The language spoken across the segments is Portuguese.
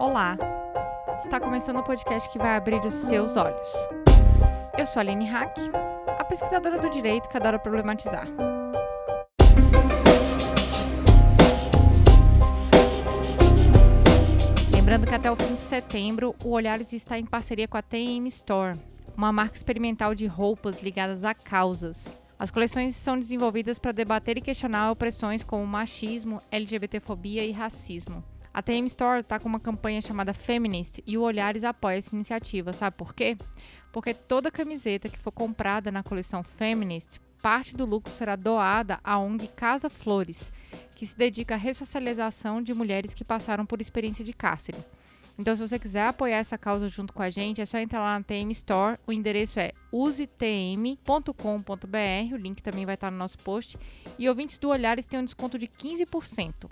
Olá! Está começando o podcast que vai abrir os seus olhos. Eu sou a Aline Hack, a pesquisadora do direito que adora problematizar. Lembrando que até o fim de setembro, o Olhares está em parceria com a TM Store, uma marca experimental de roupas ligadas a causas. As coleções são desenvolvidas para debater e questionar opressões como machismo, LGBTfobia e racismo. A TM Store está com uma campanha chamada Feminist e o Olhares apoia essa iniciativa. Sabe por quê? Porque toda camiseta que for comprada na coleção Feminist, parte do lucro será doada à ONG Casa Flores, que se dedica à ressocialização de mulheres que passaram por experiência de cárcere. Então, se você quiser apoiar essa causa junto com a gente, é só entrar lá na TM Store. O endereço é usetm.com.br. O link também vai estar no nosso post. E ouvintes do Olhares têm um desconto de 15%.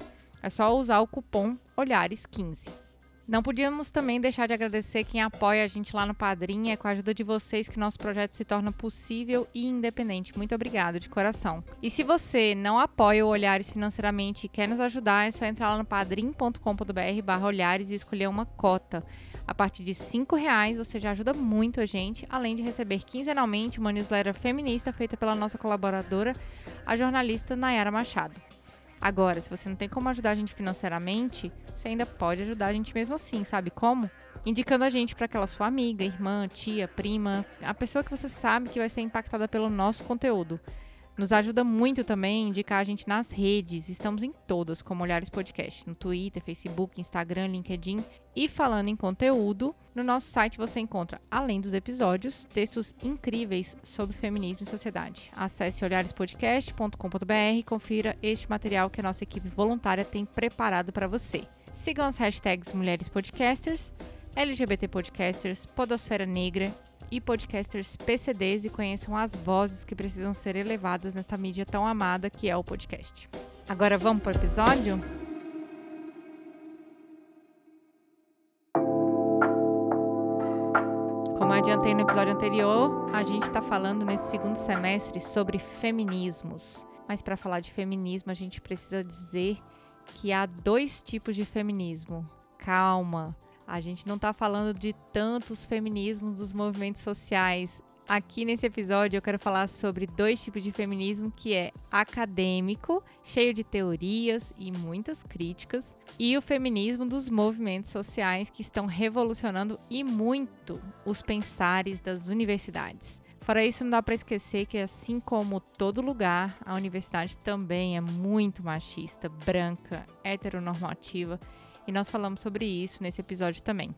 É só usar o cupom OLHARES15. Não podíamos também deixar de agradecer quem apoia a gente lá no Padrinho. É com a ajuda de vocês que nosso projeto se torna possível e independente. Muito obrigado de coração. E se você não apoia o Olhares financeiramente e quer nos ajudar, é só entrar lá no padrim.com.br barra olhares e escolher uma cota. A partir de R$ reais você já ajuda muito a gente, além de receber quinzenalmente uma newsletter feminista feita pela nossa colaboradora, a jornalista Nayara Machado. Agora, se você não tem como ajudar a gente financeiramente, você ainda pode ajudar a gente mesmo assim, sabe como? Indicando a gente para aquela sua amiga, irmã, tia, prima, a pessoa que você sabe que vai ser impactada pelo nosso conteúdo. Nos ajuda muito também indicar a gente nas redes. Estamos em todas, como Olhares Podcast, no Twitter, Facebook, Instagram, LinkedIn. E falando em conteúdo, no nosso site você encontra, além dos episódios, textos incríveis sobre feminismo e sociedade. Acesse olharespodcast.com.br e confira este material que a nossa equipe voluntária tem preparado para você. Sigam as hashtags Mulheres Podcasters, LGBT Podcasters, Podosfera Negra e podcasters PCDs e conheçam as vozes que precisam ser elevadas nesta mídia tão amada que é o podcast. Agora vamos para o episódio? Como eu adiantei no episódio anterior, a gente está falando nesse segundo semestre sobre feminismos. Mas para falar de feminismo, a gente precisa dizer que há dois tipos de feminismo. Calma, a gente não está falando de tantos feminismos dos movimentos sociais. Aqui nesse episódio eu quero falar sobre dois tipos de feminismo, que é acadêmico, cheio de teorias e muitas críticas, e o feminismo dos movimentos sociais que estão revolucionando e muito os pensares das universidades. Fora isso, não dá para esquecer que, assim como todo lugar, a universidade também é muito machista, branca, heteronormativa e nós falamos sobre isso nesse episódio também.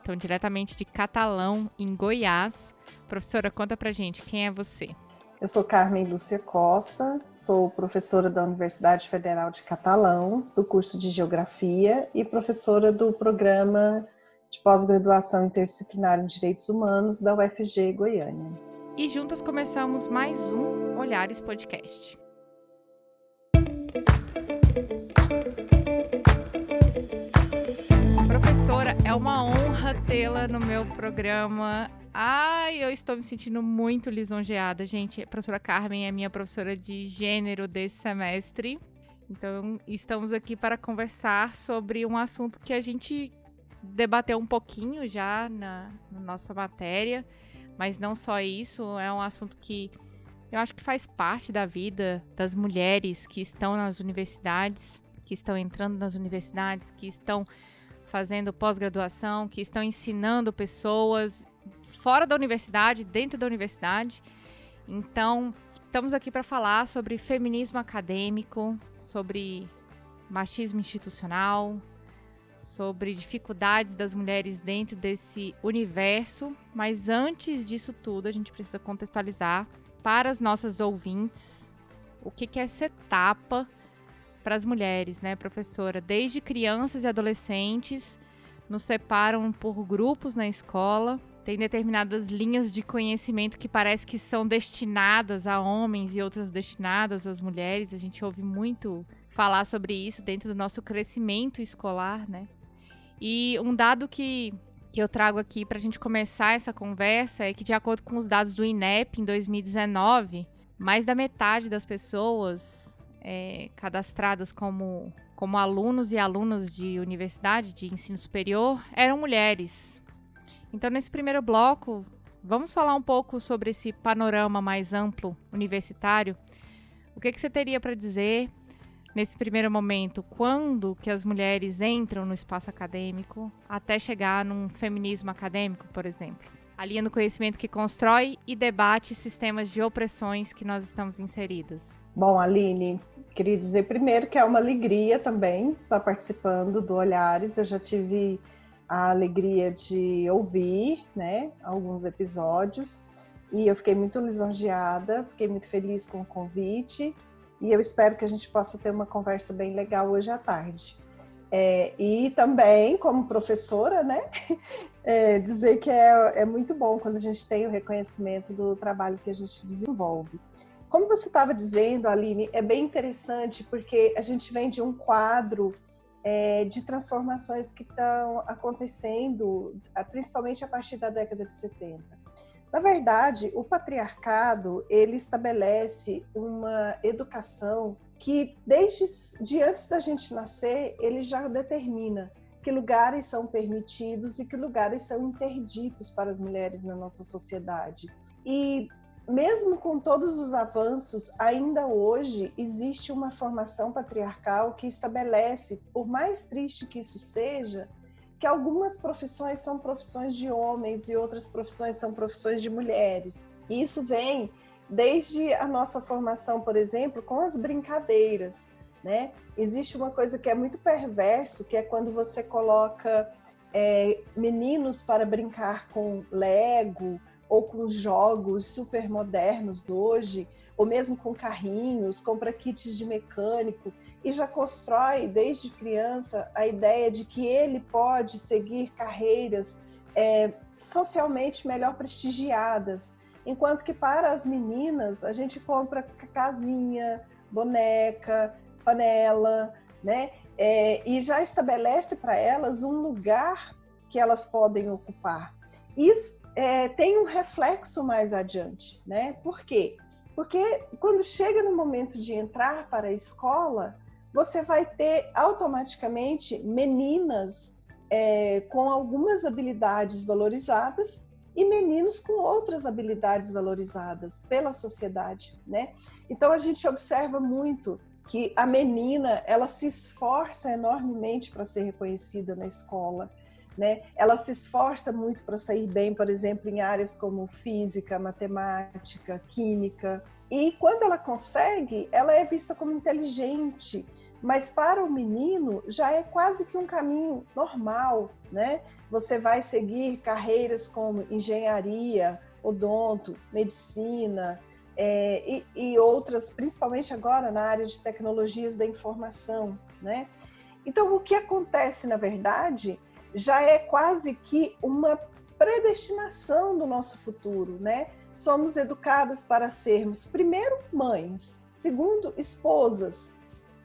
Então, diretamente de Catalão, em Goiás. Professora, conta pra gente, quem é você? Eu sou Carmen Lúcia Costa, sou professora da Universidade Federal de Catalão, do curso de Geografia e professora do programa de pós-graduação interdisciplinar em Direitos Humanos da UFG Goiânia. E juntas começamos mais um Olhares Podcast. Professora, é uma honra tê-la no meu programa. Ai, eu estou me sentindo muito lisonjeada, gente. A professora Carmen é minha professora de gênero desse semestre. Então, estamos aqui para conversar sobre um assunto que a gente debateu um pouquinho já na, na nossa matéria, mas não só isso, é um assunto que eu acho que faz parte da vida das mulheres que estão nas universidades, que estão entrando nas universidades, que estão fazendo pós-graduação, que estão ensinando pessoas fora da universidade, dentro da universidade. Então, estamos aqui para falar sobre feminismo acadêmico, sobre machismo institucional, sobre dificuldades das mulheres dentro desse universo. Mas antes disso tudo, a gente precisa contextualizar para as nossas ouvintes o que, que é essa etapa para as mulheres, né, professora? Desde crianças e adolescentes, nos separam por grupos na escola. Tem determinadas linhas de conhecimento que parece que são destinadas a homens e outras destinadas às mulheres. A gente ouve muito falar sobre isso dentro do nosso crescimento escolar, né? E um dado que, que eu trago aqui para a gente começar essa conversa é que, de acordo com os dados do INEP, em 2019, mais da metade das pessoas é, cadastradas como, como alunos e alunas de universidade, de ensino superior, eram mulheres. Então, nesse primeiro bloco, vamos falar um pouco sobre esse panorama mais amplo universitário. O que, que você teria para dizer nesse primeiro momento, quando que as mulheres entram no espaço acadêmico até chegar num feminismo acadêmico, por exemplo? A linha do conhecimento que constrói e debate sistemas de opressões que nós estamos inseridas. Bom, Aline, queria dizer primeiro que é uma alegria também estar participando do Olhares. Eu já tive a alegria de ouvir, né, alguns episódios e eu fiquei muito lisonjeada, fiquei muito feliz com o convite e eu espero que a gente possa ter uma conversa bem legal hoje à tarde. É, e também, como professora, né, é, dizer que é, é muito bom quando a gente tem o reconhecimento do trabalho que a gente desenvolve. Como você estava dizendo, Aline, é bem interessante porque a gente vem de um quadro é, de transformações que estão acontecendo, principalmente a partir da década de 70. Na verdade, o patriarcado ele estabelece uma educação que desde de antes da gente nascer ele já determina que lugares são permitidos e que lugares são interditos para as mulheres na nossa sociedade. E mesmo com todos os avanços, ainda hoje existe uma formação patriarcal que estabelece, por mais triste que isso seja, que algumas profissões são profissões de homens e outras profissões são profissões de mulheres. E isso vem desde a nossa formação, por exemplo, com as brincadeiras. Né? Existe uma coisa que é muito perverso, que é quando você coloca é, meninos para brincar com Lego ou com jogos super modernos hoje, ou mesmo com carrinhos, compra kits de mecânico e já constrói desde criança a ideia de que ele pode seguir carreiras é, socialmente melhor prestigiadas, enquanto que para as meninas a gente compra casinha, boneca, panela, né? É, e já estabelece para elas um lugar que elas podem ocupar. Isso é, tem um reflexo mais adiante, né? Por quê? Porque quando chega no momento de entrar para a escola, você vai ter automaticamente meninas é, com algumas habilidades valorizadas e meninos com outras habilidades valorizadas pela sociedade, né? Então a gente observa muito que a menina ela se esforça enormemente para ser reconhecida na escola né? Ela se esforça muito para sair bem, por exemplo, em áreas como física, matemática, química. E quando ela consegue, ela é vista como inteligente. Mas para o menino já é quase que um caminho normal, né? Você vai seguir carreiras como engenharia, odonto, medicina, é, e, e, outras, principalmente agora na área de tecnologias da informação, né? Então, o que acontece, na verdade, já é quase que uma predestinação do nosso futuro, né? Somos educadas para sermos, primeiro, mães, segundo, esposas.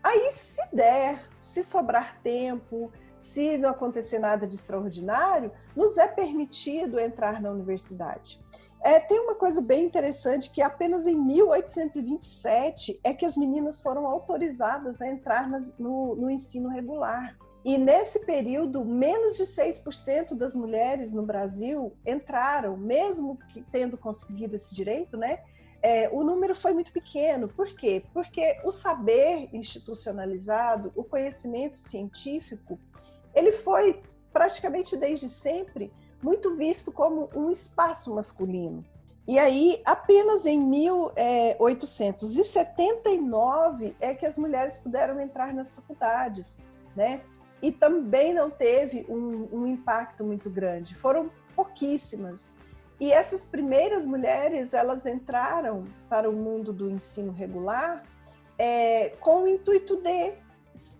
Aí, se der, se sobrar tempo, se não acontecer nada de extraordinário, nos é permitido entrar na universidade. É, tem uma coisa bem interessante que apenas em 1827 é que as meninas foram autorizadas a entrar nas, no, no ensino regular. E nesse período, menos de 6% das mulheres no Brasil entraram, mesmo que tendo conseguido esse direito, né? É, o número foi muito pequeno. Por quê? Porque o saber institucionalizado, o conhecimento científico, ele foi praticamente desde sempre muito visto como um espaço masculino. E aí, apenas em 1879 é que as mulheres puderam entrar nas faculdades, né? e também não teve um, um impacto muito grande. Foram pouquíssimas. E essas primeiras mulheres, elas entraram para o mundo do ensino regular é, com o intuito de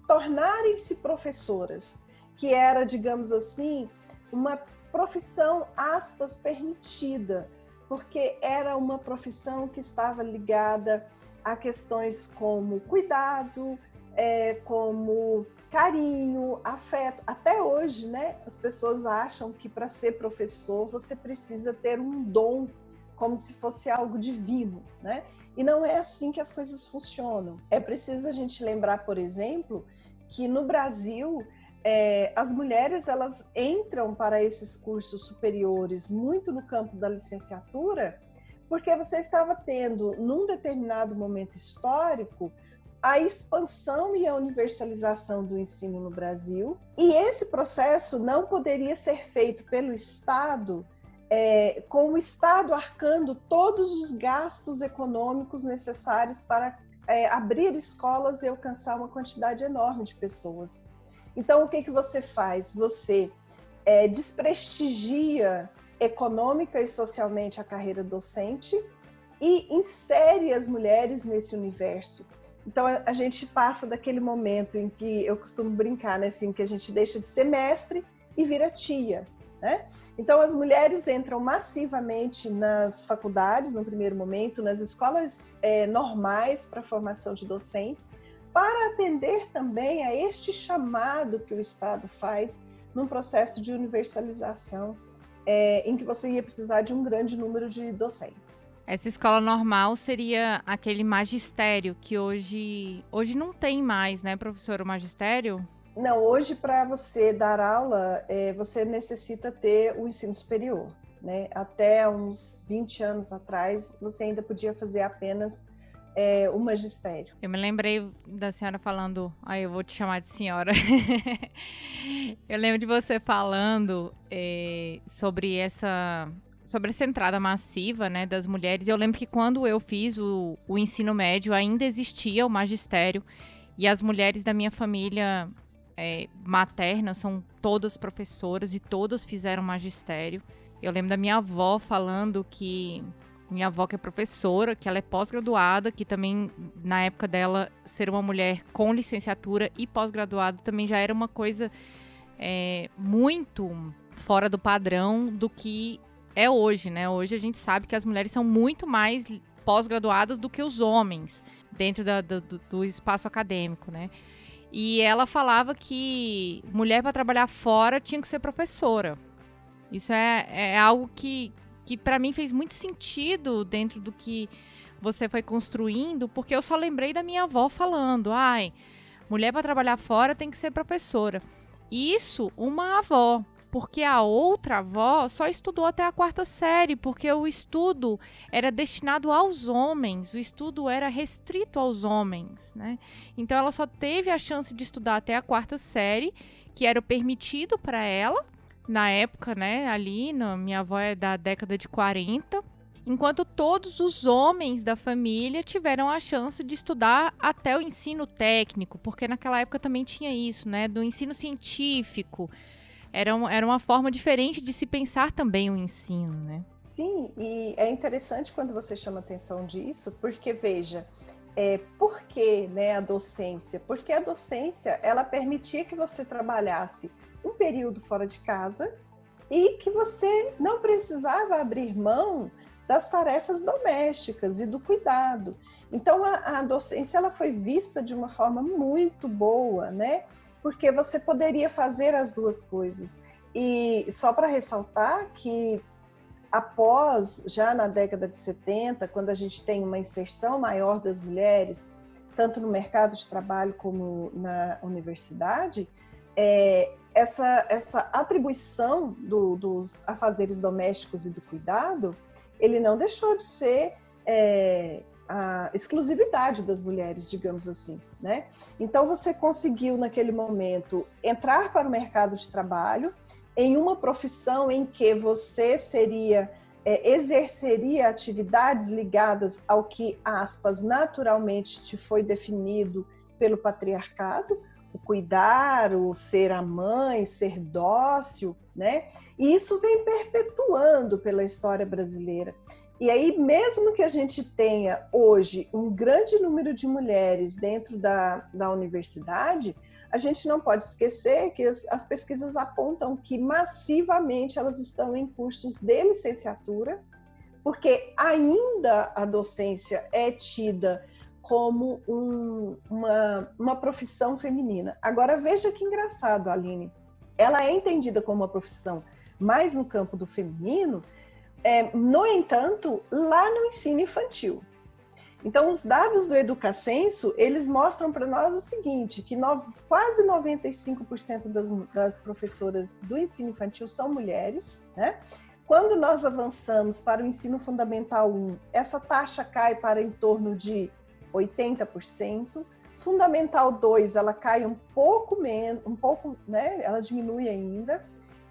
tornarem-se professoras, que era, digamos assim, uma profissão, aspas, permitida, porque era uma profissão que estava ligada a questões como cuidado, é, como carinho, afeto. Até hoje, né, as pessoas acham que para ser professor você precisa ter um dom, como se fosse algo divino, né? E não é assim que as coisas funcionam. É preciso a gente lembrar, por exemplo, que no Brasil é, as mulheres elas entram para esses cursos superiores muito no campo da licenciatura, porque você estava tendo, num determinado momento histórico, a expansão e a universalização do ensino no Brasil, e esse processo não poderia ser feito pelo Estado é, com o Estado arcando todos os gastos econômicos necessários para é, abrir escolas e alcançar uma quantidade enorme de pessoas. Então, o que, que você faz? Você é, desprestigia econômica e socialmente a carreira docente e insere as mulheres nesse universo. Então a gente passa daquele momento em que eu costumo brincar, né, assim, que a gente deixa de ser mestre e vira tia, né? Então as mulheres entram massivamente nas faculdades no primeiro momento, nas escolas é, normais para formação de docentes, para atender também a este chamado que o Estado faz num processo de universalização é, em que você ia precisar de um grande número de docentes. Essa escola normal seria aquele magistério que hoje hoje não tem mais, né, professor, o magistério? Não, hoje para você dar aula, é, você necessita ter o ensino superior. Né? Até uns 20 anos atrás, você ainda podia fazer apenas é, o magistério. Eu me lembrei da senhora falando. Aí eu vou te chamar de senhora. eu lembro de você falando é, sobre essa. Sobre essa entrada massiva né, das mulheres. Eu lembro que quando eu fiz o, o ensino médio, ainda existia o magistério. E as mulheres da minha família é, materna são todas professoras e todas fizeram magistério. Eu lembro da minha avó falando que minha avó que é professora, que ela é pós-graduada, que também na época dela ser uma mulher com licenciatura e pós-graduada também já era uma coisa é, muito fora do padrão do que é hoje, né? Hoje a gente sabe que as mulheres são muito mais pós-graduadas do que os homens dentro da, do, do espaço acadêmico, né? E ela falava que mulher para trabalhar fora tinha que ser professora. Isso é, é algo que, que para mim fez muito sentido dentro do que você foi construindo, porque eu só lembrei da minha avó falando: ai, mulher para trabalhar fora tem que ser professora. Isso, uma avó. Porque a outra avó só estudou até a quarta série, porque o estudo era destinado aos homens, o estudo era restrito aos homens, né? Então ela só teve a chance de estudar até a quarta série, que era permitido para ela, na época, né, ali, no, minha avó é da década de 40, enquanto todos os homens da família tiveram a chance de estudar até o ensino técnico, porque naquela época também tinha isso, né, do ensino científico. Era, um, era uma forma diferente de se pensar também o ensino, né? Sim, e é interessante quando você chama atenção disso, porque veja, é, por que né, a docência? Porque a docência ela permitia que você trabalhasse um período fora de casa e que você não precisava abrir mão das tarefas domésticas e do cuidado. Então a, a, docência ela foi vista de uma forma muito boa, né? Porque você poderia fazer as duas coisas. E só para ressaltar que após já na década de 70, quando a gente tem uma inserção maior das mulheres, tanto no mercado de trabalho como na universidade, é, essa, essa atribuição do, dos afazeres domésticos e do cuidado, ele não deixou de ser é, a exclusividade das mulheres, digamos assim, né? Então você conseguiu naquele momento entrar para o mercado de trabalho em uma profissão em que você seria é, exerceria atividades ligadas ao que aspas naturalmente te foi definido pelo patriarcado, o cuidar, o ser a mãe, ser dócil, né? E isso vem perpetuando pela história brasileira. E aí, mesmo que a gente tenha hoje um grande número de mulheres dentro da, da universidade, a gente não pode esquecer que as, as pesquisas apontam que massivamente elas estão em cursos de licenciatura, porque ainda a docência é tida como um, uma, uma profissão feminina. Agora, veja que engraçado, Aline. Ela é entendida como uma profissão mais no campo do feminino, é, no entanto, lá no ensino infantil. Então, os dados do Educacenso, eles mostram para nós o seguinte, que no, quase 95% das, das professoras do ensino infantil são mulheres, né? Quando nós avançamos para o ensino fundamental 1, essa taxa cai para em torno de 80%. Fundamental 2, ela cai um pouco menos, um pouco, né? Ela diminui ainda.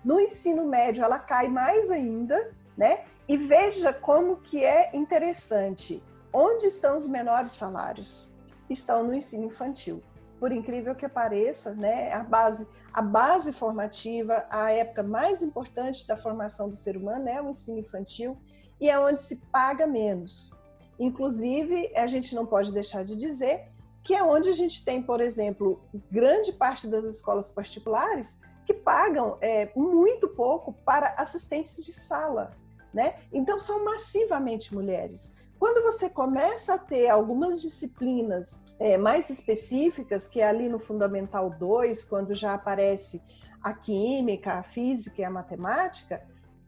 No ensino médio, ela cai mais ainda, né? E veja como que é interessante. Onde estão os menores salários? Estão no ensino infantil. Por incrível que pareça, né, a base, a base formativa, a época mais importante da formação do ser humano é o ensino infantil e é onde se paga menos. Inclusive, a gente não pode deixar de dizer que é onde a gente tem, por exemplo, grande parte das escolas particulares que pagam é, muito pouco para assistentes de sala. Né? Então, são massivamente mulheres. Quando você começa a ter algumas disciplinas é, mais específicas, que é ali no Fundamental 2, quando já aparece a química, a física e a matemática,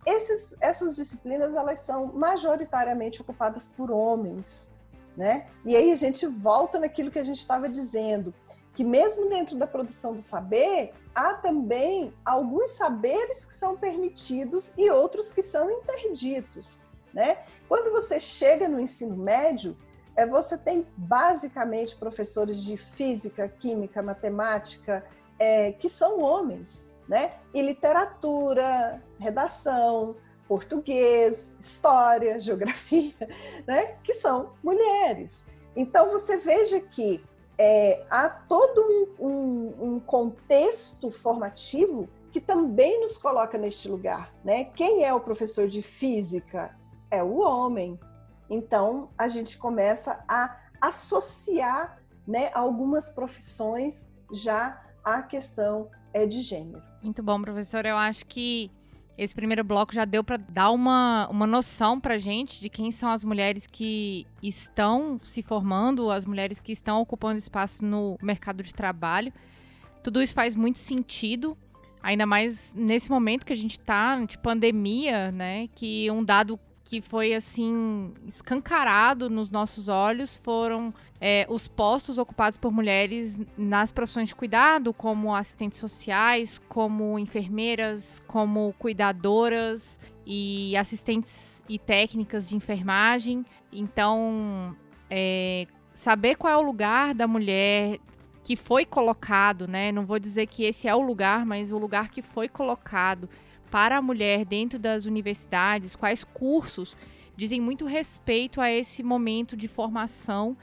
esses, essas disciplinas elas são majoritariamente ocupadas por homens, né? E aí a gente volta naquilo que a gente estava dizendo, que mesmo dentro da produção do saber, há também alguns saberes que são permitidos e outros que são interditos, né? Quando você chega no ensino médio, é, você tem basicamente professores de física, química, matemática, é, que são homens, né? E literatura, redação, português, história, geografia, né? Que são mulheres. Então você veja que é, há todo um, um, um, contexto formativo que também nos coloca neste lugar, né? Quem é o professor de física? É o homem. Então a gente começa a associar, né, algumas profissões já à questão é de gênero. Muito bom, professor. Eu acho que esse primeiro bloco já deu para dar uma, uma noção para gente de quem são as mulheres que estão se formando, as mulheres que estão ocupando espaço no mercado de trabalho. Tudo isso faz muito sentido, ainda mais nesse momento que a gente está de pandemia, né? Que um dado que foi assim escancarado nos nossos olhos foram é, os postos ocupados por mulheres nas profissões de cuidado, como assistentes sociais, como enfermeiras, como cuidadoras e assistentes e técnicas de enfermagem. Então, é, saber qual é o lugar da mulher que foi colocado, né? Não vou dizer que esse é o lugar, mas o lugar que foi colocado para a mulher dentro das universidades, quais cursos dizem muito respeito a esse momento de formação,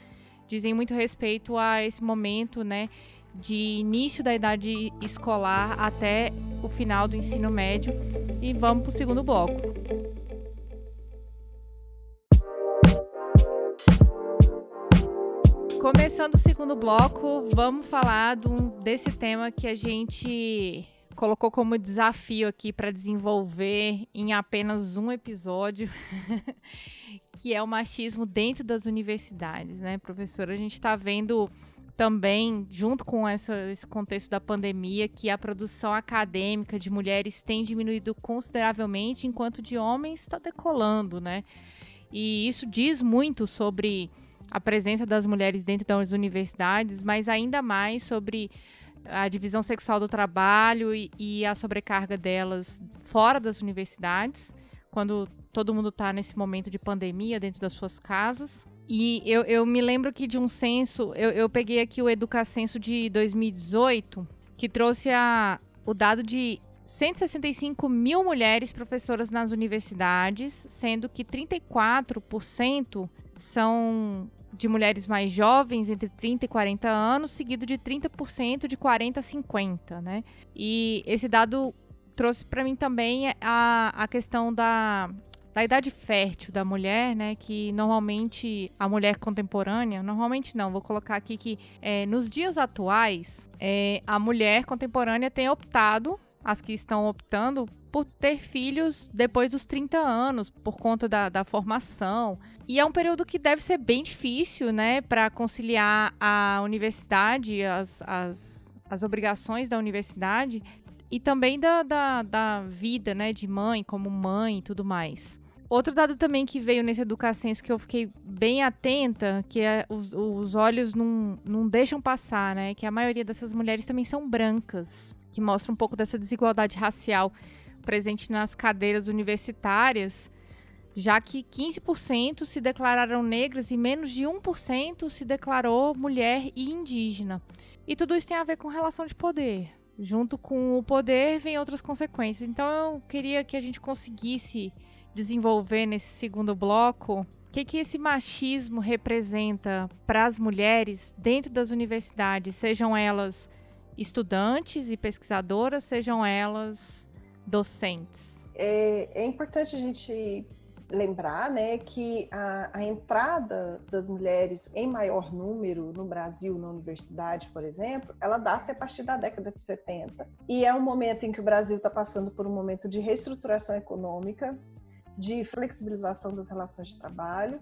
dizem muito respeito a esse momento, né, de início da idade escolar até o final do ensino médio. E vamos para o segundo bloco. Começando o segundo bloco, vamos falar do, desse tema que a gente colocou como desafio aqui para desenvolver em apenas um episódio, que é o machismo dentro das universidades, né, professora? A gente está vendo também, junto com essa, esse contexto da pandemia, que a produção acadêmica de mulheres tem diminuído consideravelmente, enquanto de homens está decolando, né? E isso diz muito sobre a presença das mulheres dentro das universidades, mas ainda mais sobre a divisão sexual do trabalho e, e, a sobrecarga delas fora das universidades, quando todo mundo está nesse momento de pandemia dentro das suas casas. E eu, eu me lembro que de um censo, eu, eu peguei aqui o Educacenso de 2018, que trouxe a, o dado de 165 mil mulheres professoras nas universidades, sendo que 34% são de mulheres mais jovens, entre 30 e 40 anos, seguido de 30% de 40 a 50, né? E esse dado trouxe para mim também a, a questão da, da idade fértil da mulher, né? Que normalmente a mulher contemporânea, normalmente não, vou colocar aqui que é, nos dias atuais, é, a mulher contemporânea tem optado, as que estão optando por ter filhos depois dos 30 anos, por conta da, da formação. E é um período que deve ser bem difícil, né, para conciliar a universidade, as, as, as obrigações da universidade e também da, da, da vida, né, de mãe, como mãe e tudo mais. Outro dado também que veio nesse Educacenso que eu fiquei bem atenta, que é os, os olhos não, não deixam passar, né? Que a maioria dessas mulheres também são brancas, que mostra um pouco dessa desigualdade racial presente nas cadeiras universitárias, já que 15% se declararam negras e menos de 1% se declarou mulher e indígena. E tudo isso tem a ver com relação de poder. Junto com o poder vem outras consequências. Então eu queria que a gente conseguisse desenvolver nesse segundo bloco o que, que esse machismo representa para as mulheres dentro das universidades, sejam elas estudantes e pesquisadoras, sejam elas docentes. É, é importante a gente lembrar né, que a, a, entrada das mulheres em maior número no Brasil, na universidade, por exemplo, ela dá-se a partir da década de 70. E é um momento em que o Brasil está passando por um momento de reestruturação econômica, de flexibilização das relações de trabalho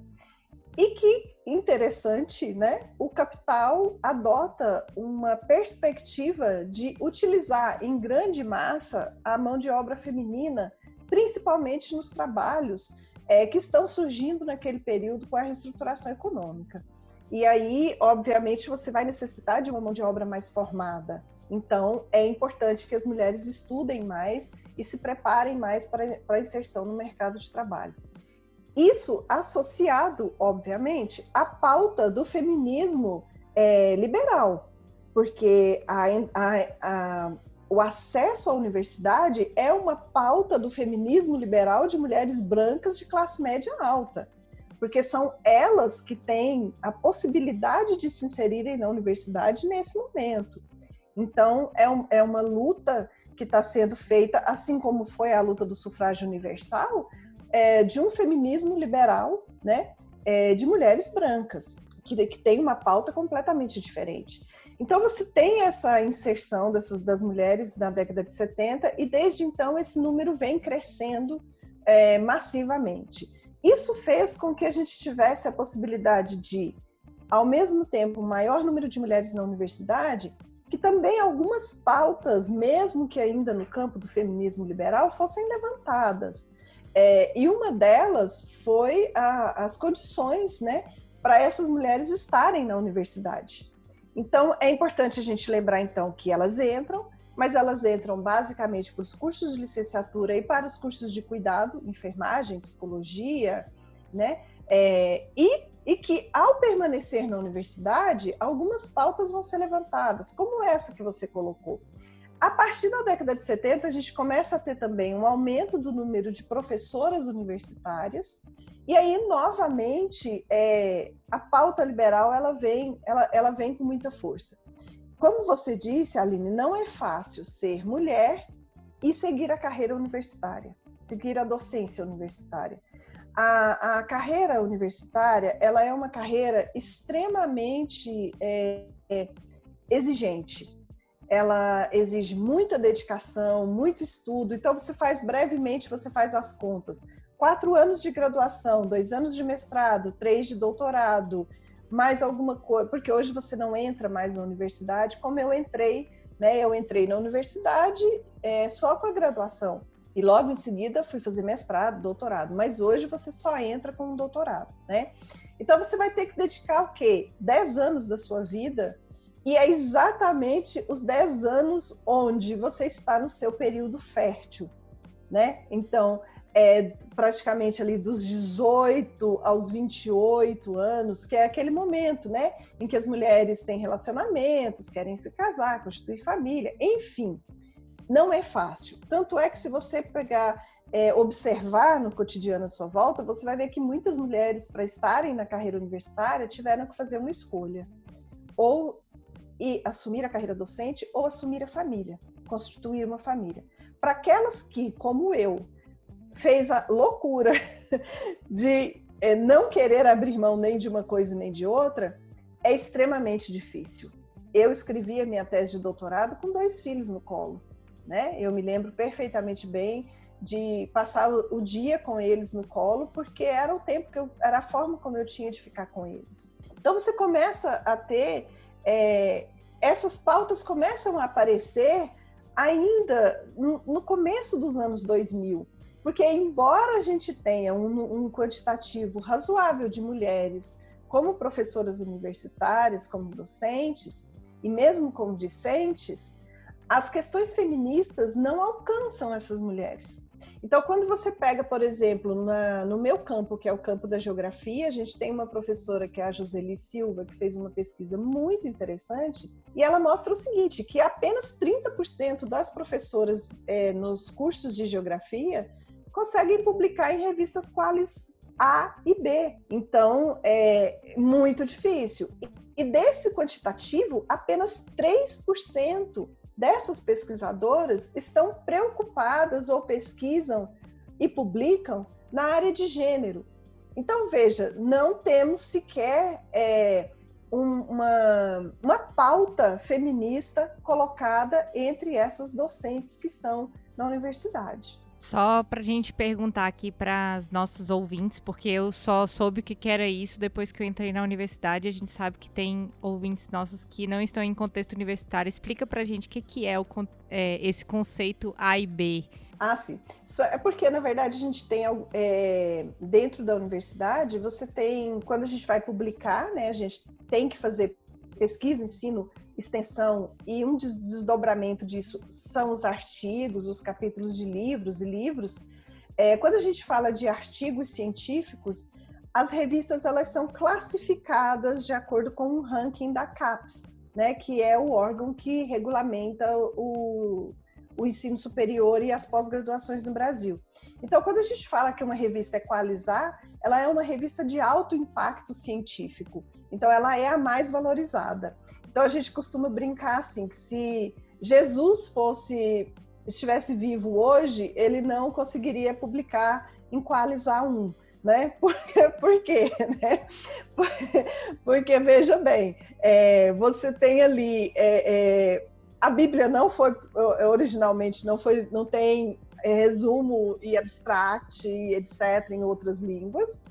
e que interessante, né? O capital adota uma perspectiva de utilizar em grande massa a mão de obra feminina, principalmente nos trabalhos é, que estão surgindo naquele período com a reestruturação econômica. E aí, obviamente, você vai necessitar de uma mão de obra mais formada. Então, é importante que as mulheres estudem mais e se preparem mais para, para a inserção no mercado de trabalho. Isso associado, obviamente, à pauta do feminismo é, liberal, porque a, a, a, o acesso à universidade é uma pauta do feminismo liberal de mulheres brancas de classe média alta, porque são elas que têm a possibilidade de se inserirem na universidade nesse momento. Então, é, um, é uma luta que está sendo feita, assim como foi a luta do sufrágio universal, é, de um feminismo liberal, né, é, de mulheres brancas, que, que tem uma pauta completamente diferente. Então, você tem essa inserção dessas, das mulheres na década de 70, e desde então esse número vem crescendo é, massivamente. Isso fez com que a gente tivesse a possibilidade de, ao mesmo tempo, maior número de mulheres na universidade que também algumas pautas, mesmo que ainda no campo do feminismo liberal, fossem levantadas. É, e uma delas foi a, as condições né, para essas mulheres estarem na universidade. Então, é importante a gente lembrar, então, que elas entram, mas elas entram basicamente para os cursos de licenciatura e para os cursos de cuidado, enfermagem, psicologia, né? É, e e que, ao permanecer na universidade, algumas pautas vão ser levantadas, como essa que você colocou. A partir da década de 70, a gente começa a ter também um aumento do número de professoras universitárias, e aí, novamente, é, a pauta liberal ela vem, ela, ela vem com muita força. Como você disse, Aline, não é fácil ser mulher e seguir a carreira universitária, seguir a docência universitária a, a carreira universitária ela é uma carreira extremamente é, é, exigente. Ela exige muita dedicação, muito estudo. Então você faz brevemente, você faz as contas. Quatro anos de graduação, dois anos de mestrado, três de doutorado, mais alguma coisa, porque hoje você não entra mais na universidade, como eu entrei, né? Eu entrei na universidade é, só com a graduação. E logo em seguida fui fazer mestrado, doutorado. Mas hoje você só entra com um doutorado, né? Então você vai ter que dedicar o quê? 10 anos da sua vida. E é exatamente os 10 anos onde você está no seu período fértil, né? Então, é praticamente ali dos 18 aos 28 anos, que é aquele momento, né, em que as mulheres têm relacionamentos, querem se casar, constituir família, enfim não é fácil. Tanto é que se você pegar, é, observar no cotidiano à sua volta, você vai ver que muitas mulheres, para estarem na carreira universitária, tiveram que fazer uma escolha. Ou e assumir a carreira docente ou assumir a família, constituir uma família. Para aquelas que, como eu, fez a loucura de é, não querer abrir mão nem de uma coisa nem de outra, é extremamente difícil. Eu escrevi a minha tese de doutorado com dois filhos no colo né? Eu me lembro perfeitamente bem de passar o, dia com eles no colo, porque era o tempo que eu, era a forma como eu tinha de ficar com eles. Então você começa a ter é, essas pautas começam a aparecer ainda no, no, começo dos anos 2000. Porque, embora a gente tenha um, um quantitativo razoável de mulheres como professoras universitárias, como docentes, e mesmo como discentes, as questões feministas não alcançam essas mulheres. Então, quando você pega, por exemplo, na, no meu campo, que é o campo da geografia, a gente tem uma professora que é a Joseli Silva, que fez uma pesquisa muito interessante, e ela mostra o seguinte: que apenas 30% das professoras é, nos cursos de geografia conseguem publicar em revistas quais A e B. Então, é muito difícil. E desse quantitativo, apenas 3% dessas pesquisadoras estão preocupadas ou pesquisam e publicam na área de gênero. Então, veja, não temos sequer é, um, uma, uma pauta feminista colocada entre essas docentes que estão na universidade. Só para a gente perguntar aqui para as nossas ouvintes, porque eu só soube o que era isso depois que eu entrei na universidade. A gente sabe que tem ouvintes nossos que não estão em contexto universitário. Explica para a gente o que, que é, o, é, esse conceito A e B. Ah, sim. É porque, na verdade, a gente tem é, dentro da universidade, você tem, quando a gente vai publicar, né, a gente tem que fazer pesquisa, ensino, extensão, e um desdobramento disso são os artigos, os capítulos de livros e livros. É, quando a gente fala de artigos científicos, as revistas elas são classificadas de acordo com um ranking da CAPES, né, que é o órgão que regulamenta o, o ensino superior e as pós-graduações no Brasil. Então, quando a gente fala que uma revista é Equalizar, ela é uma revista de alto impacto científico. Então, ela é a mais valorizada. Então, a gente costuma brincar assim, que se Jesus fosse estivesse vivo hoje, ele não conseguiria publicar em Qualizar 1, né? Por, por quê? Né? Porque, porque, veja bem, é, você tem ali é, é, a Bíblia não foi originalmente não foi não tem resumo e abstract etc em outras línguas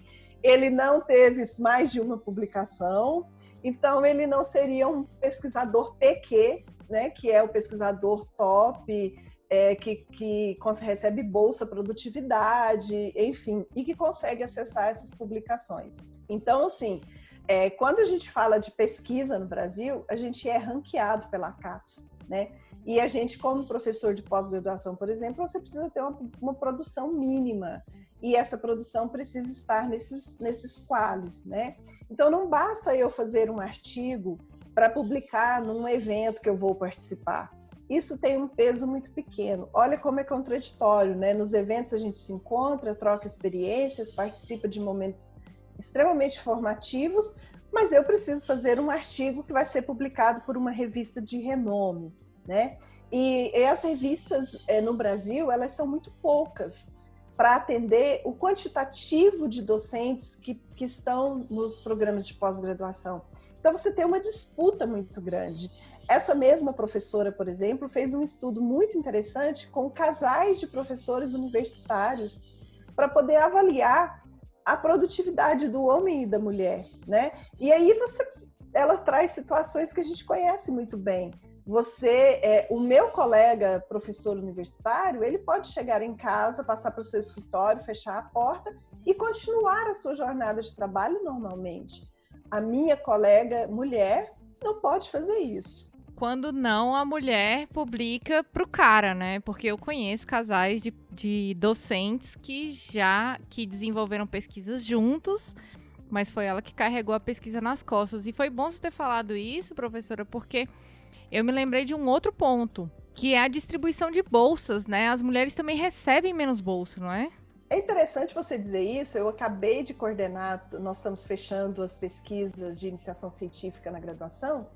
ele não teve mais de uma publicação, então ele não seria um pesquisador PQ, né, que é o pesquisador top, é, que, que recebe bolsa produtividade, enfim, e que consegue acessar essas publicações. Então, assim, é, quando a gente fala de pesquisa no Brasil, a gente é ranqueado pela CAPES, né? E a gente, como professor de pós-graduação, por exemplo, você precisa ter uma, uma produção mínima e essa produção precisa estar nesses, nesses quales, né? Então não basta eu fazer um artigo para publicar num evento que eu vou participar. Isso tem um peso muito pequeno. Olha como é contraditório, né? Nos eventos a gente se encontra, troca experiências, participa de momentos extremamente formativos, mas eu preciso fazer um artigo que vai ser publicado por uma revista de renome, né? E, e as revistas é, no Brasil, elas são muito poucas para atender o quantitativo de docentes que, que estão nos programas de pós-graduação. Então, você tem uma disputa muito grande. Essa mesma professora, por exemplo, fez um estudo muito interessante com casais de professores universitários para poder avaliar a produtividade do homem e da mulher, né? E aí você, ela traz situações que a gente conhece muito bem você, é, o meu colega professor universitário, ele pode chegar em casa, passar para o seu escritório, fechar a porta e continuar a sua jornada de trabalho normalmente. A minha colega mulher não pode fazer isso. Quando não, a mulher publica para o cara, né? Porque eu conheço casais de, de docentes que já que desenvolveram pesquisas juntos, mas foi ela que carregou a pesquisa nas costas. E foi bom você ter falado isso, professora, porque eu me lembrei de um outro ponto, que é a distribuição de bolsas, né? As mulheres também recebem menos bolsa, não é? É interessante você dizer isso. Eu acabei de coordenar, nós estamos fechando as pesquisas de iniciação científica na graduação,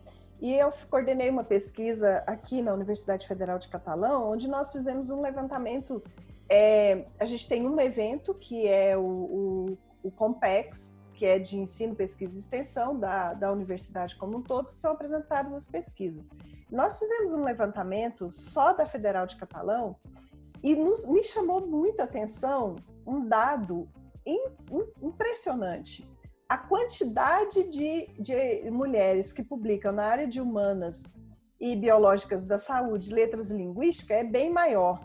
e eu coordenei uma pesquisa aqui na Universidade Federal de Catalão, onde nós fizemos um levantamento. É, a gente tem um evento que é o, o, o Compex, que é de ensino, pesquisa e extensão da, da universidade como um todo, são apresentadas as pesquisas. Nós fizemos um levantamento só da Federal de Catalão e nos, me chamou muita atenção um dado in, in, impressionante. A quantidade de, de mulheres que publicam na área de humanas e biológicas da saúde, letras e linguística é bem maior.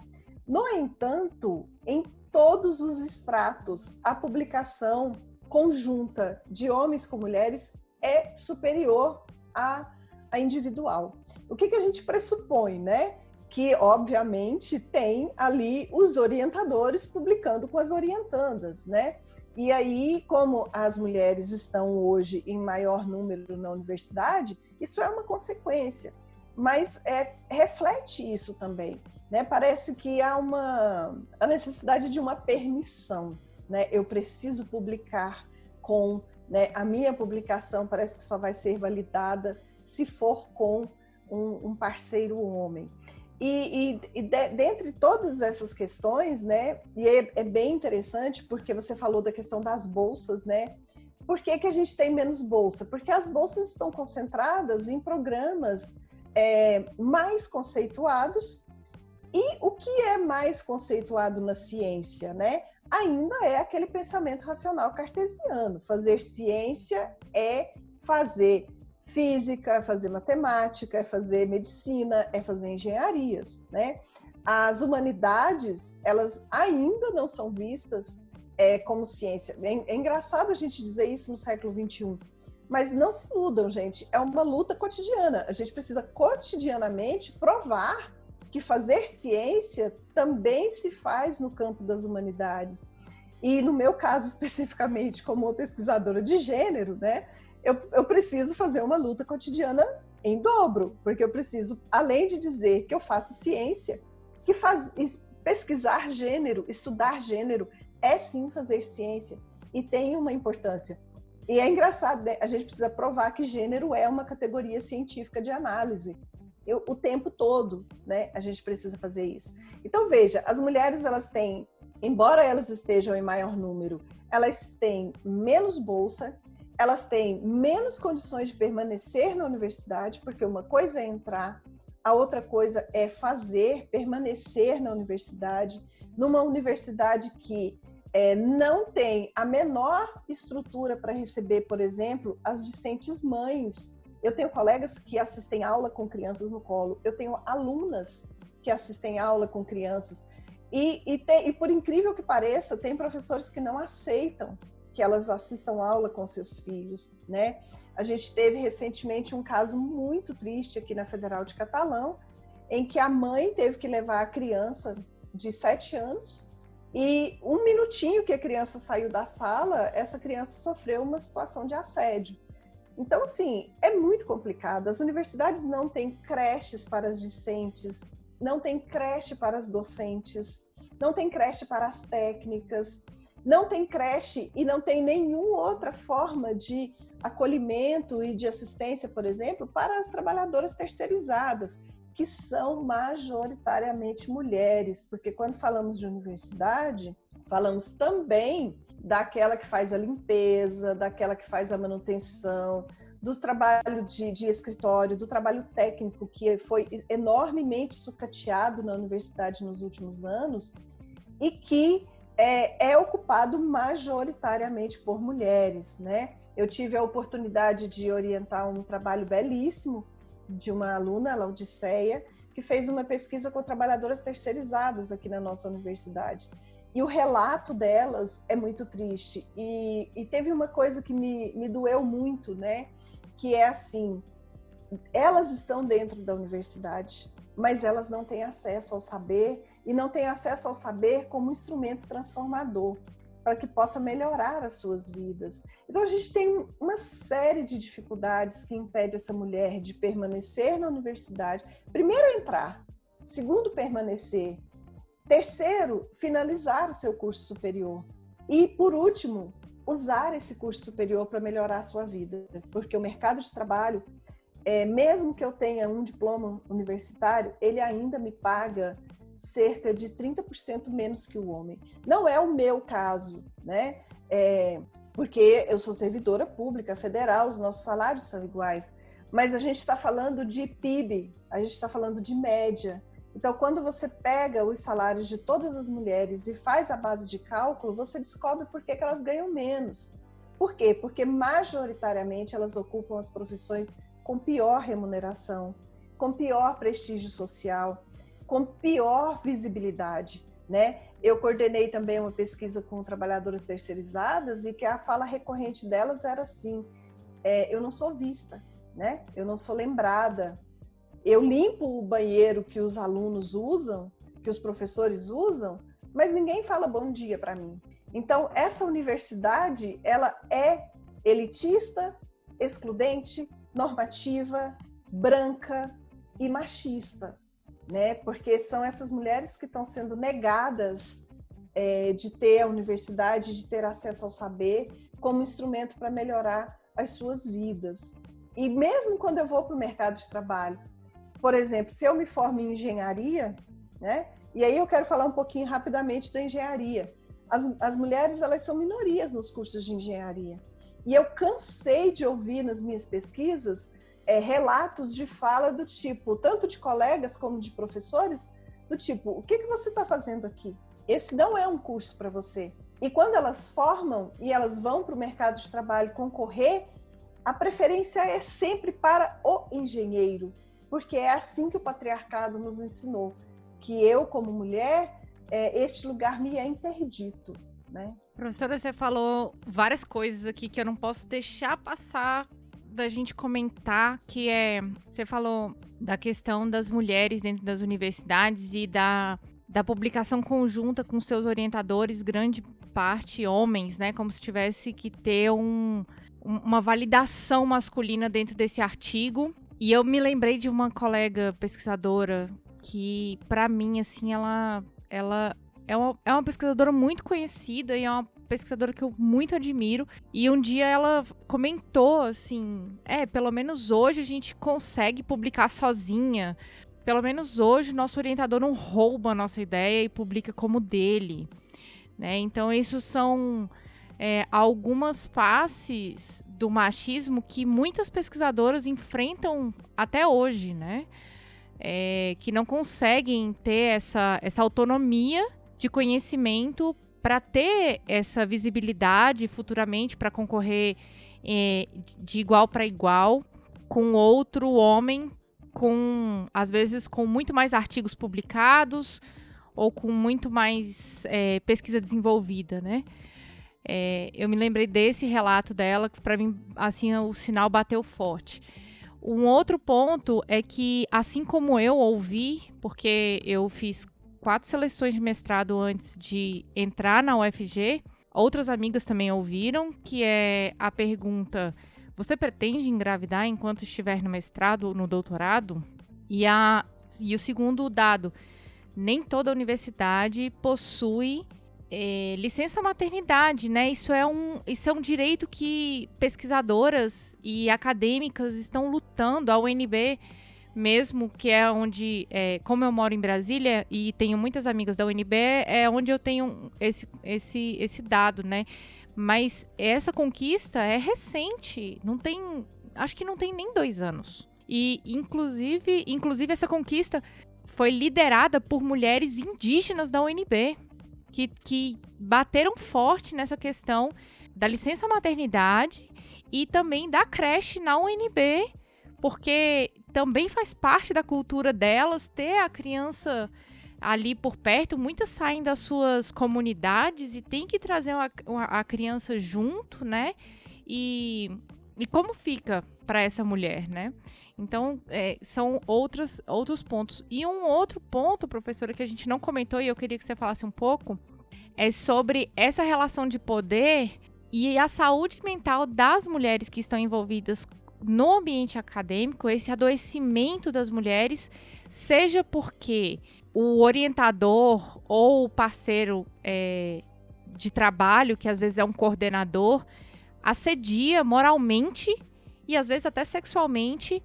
No entanto, em todos os estratos, a publicação conjunta de homens com mulheres é superior à, à individual. O que, que a gente pressupõe, né? Que, obviamente, tem ali os orientadores publicando com as orientandas, né? E aí, como as mulheres estão hoje em maior número na universidade, isso é uma consequência. Mas é, reflete isso também. Né? Parece que há uma a necessidade de uma permissão. Né? Eu preciso publicar com né, a minha publicação, parece que só vai ser validada se for com um, um parceiro homem. E, e, e de, dentre todas essas questões, né, e é, é, bem interessante porque você falou da questão das bolsas, né? Por que, que a gente tem menos bolsa? Porque as bolsas estão concentradas em programas é, mais conceituados e o que é mais conceituado na ciência, né? Ainda é aquele pensamento racional cartesiano. Fazer ciência é fazer física, é fazer matemática, é fazer medicina, é fazer engenharias, né? As humanidades, elas ainda não são vistas é, como ciência. É, é engraçado a gente dizer isso no século XXI, mas não se iludam, gente. É uma luta cotidiana. A gente precisa cotidianamente provar que fazer ciência também se faz no campo das humanidades. E no meu caso especificamente, como pesquisadora de gênero, né, eu, eu preciso fazer uma luta cotidiana em dobro, porque eu preciso, além de dizer que eu faço ciência, que faz, pesquisar gênero, estudar gênero, é sim fazer ciência e tem uma importância. E é engraçado, né? a gente precisa provar que gênero é uma categoria científica de análise. Eu, o tempo todo, né? A gente precisa fazer isso. Então veja, as mulheres elas têm, embora elas estejam em maior número, elas têm menos bolsa, elas têm menos condições de permanecer na universidade, porque uma coisa é entrar, a outra coisa é fazer, permanecer na universidade, numa universidade que é, não tem a menor estrutura para receber, por exemplo, as discentes mães. Eu tenho colegas que assistem aula com crianças no colo, eu tenho alunas que assistem aula com crianças. E, e, tem, e por incrível que pareça, tem professores que não aceitam que elas assistam aula com seus filhos, né? A gente teve recentemente um caso muito triste aqui na Federal de Catalão, em que a mãe teve que levar a criança de sete anos e um minutinho que a criança saiu da sala, essa criança sofreu uma situação de assédio. Então, assim, é muito complicado. As universidades não têm creches para as discentes, não tem creche para as docentes, não tem creche para as técnicas não tem creche e não tem nenhuma outra forma de acolhimento e de assistência, por exemplo, para as trabalhadoras terceirizadas, que são majoritariamente mulheres, porque quando falamos de universidade, falamos também daquela que faz a limpeza, daquela que faz a manutenção, do trabalho de, de, escritório, do trabalho técnico que foi enormemente sucateado na universidade nos últimos anos e que é, é ocupado majoritariamente por mulheres, né? Eu tive a oportunidade de orientar um trabalho belíssimo de uma aluna, a Laudiceia, que fez uma pesquisa com trabalhadoras terceirizadas aqui na nossa universidade. E o relato delas é muito triste. E, e teve uma coisa que me, me doeu muito, né? Que é assim: elas estão dentro da universidade, mas elas não têm acesso ao saber e não têm acesso ao saber como instrumento transformador para que possa melhorar as suas vidas. Então a gente tem uma série de dificuldades que impede essa mulher de permanecer na universidade. Primeiro entrar, segundo permanecer, terceiro finalizar o seu curso superior e por último usar esse curso superior para melhorar a sua vida, porque o mercado de trabalho é, mesmo que eu tenha um diploma universitário, ele ainda me paga cerca de 30% menos que o homem. Não é o meu caso, né? É, porque eu sou servidora pública federal, os nossos salários são iguais. Mas a gente está falando de PIB, a gente está falando de média. Então, quando você pega os salários de todas as mulheres e faz a base de cálculo, você descobre por que, que elas ganham menos. Por quê? Porque majoritariamente elas ocupam as profissões com pior remuneração, com pior prestígio social, com pior visibilidade. né? Eu coordenei também uma pesquisa com trabalhadoras terceirizadas e que a fala recorrente delas era assim: é, eu não sou vista, né? Eu não sou lembrada. Eu limpo o banheiro que os alunos usam, que os professores usam, mas ninguém fala bom dia para mim. Então, essa universidade, ela é elitista, excludente, normativa, branca e machista, né? Porque são essas mulheres que estão sendo negadas é, de ter a universidade, de ter acesso ao saber como instrumento para melhorar as suas vidas. E mesmo quando eu vou para o mercado de trabalho, por exemplo, se eu me formo em engenharia, né? E aí eu quero falar um pouquinho rapidamente da engenharia. As, as mulheres elas são minorias nos cursos de engenharia. E eu cansei de ouvir nas minhas pesquisas é, relatos de fala do tipo, tanto de colegas como de professores, do tipo, o que, que você está fazendo aqui? Esse não é um curso para você. E quando elas formam e elas vão para o mercado de trabalho concorrer, a preferência é sempre para o engenheiro, porque é assim que o patriarcado nos ensinou, que eu, como mulher, é, este lugar me é interdito, né? Professora, você falou várias coisas aqui que eu não posso deixar passar da gente comentar, que é, você falou da questão das mulheres dentro das universidades e da, da publicação conjunta com seus orientadores, grande parte homens, né? Como se tivesse que ter um, uma validação masculina dentro desse artigo. E eu me lembrei de uma colega pesquisadora que, para mim, assim, ela, ela é uma, é uma pesquisadora muito conhecida e é uma pesquisadora que eu muito admiro. E um dia ela comentou assim: é, pelo menos hoje a gente consegue publicar sozinha. Pelo menos hoje nosso orientador não rouba a nossa ideia e publica como dele. Né? Então, isso são é, algumas faces do machismo que muitas pesquisadoras enfrentam até hoje, né? É, que não conseguem ter essa, essa autonomia de conhecimento para ter essa visibilidade futuramente para concorrer é, de igual para igual com outro homem com às vezes com muito mais artigos publicados ou com muito mais é, pesquisa desenvolvida, né? É, eu me lembrei desse relato dela que para mim assim o sinal bateu forte. Um outro ponto é que assim como eu ouvi, porque eu fiz quatro seleções de mestrado antes de entrar na UFG. Outras amigas também ouviram, que é a pergunta: você pretende engravidar enquanto estiver no mestrado ou no doutorado? E, a, e o segundo dado: nem toda universidade possui é, licença maternidade, né? Isso é, um, isso é um direito que pesquisadoras e acadêmicas estão lutando. A UNB mesmo, que é onde, é, como eu moro em Brasília e tenho muitas amigas da UNB, é onde eu tenho esse, esse, esse dado, né? Mas essa conquista é recente, não tem, acho que não tem nem dois anos. E inclusive, inclusive essa conquista foi liderada por mulheres indígenas da UNB, que, que bateram forte nessa questão da licença maternidade e também da creche na UNB porque também faz parte da cultura delas ter a criança ali por perto. Muitas saem das suas comunidades e tem que trazer uma, uma, a criança junto, né? E, e como fica para essa mulher, né? Então, é, são outros, outros pontos. E um outro ponto, professora, que a gente não comentou e eu queria que você falasse um pouco, é sobre essa relação de poder e a saúde mental das mulheres que estão envolvidas no ambiente acadêmico esse adoecimento das mulheres, seja porque o orientador ou o parceiro é, de trabalho, que às vezes é um coordenador, assedia moralmente e às vezes até sexualmente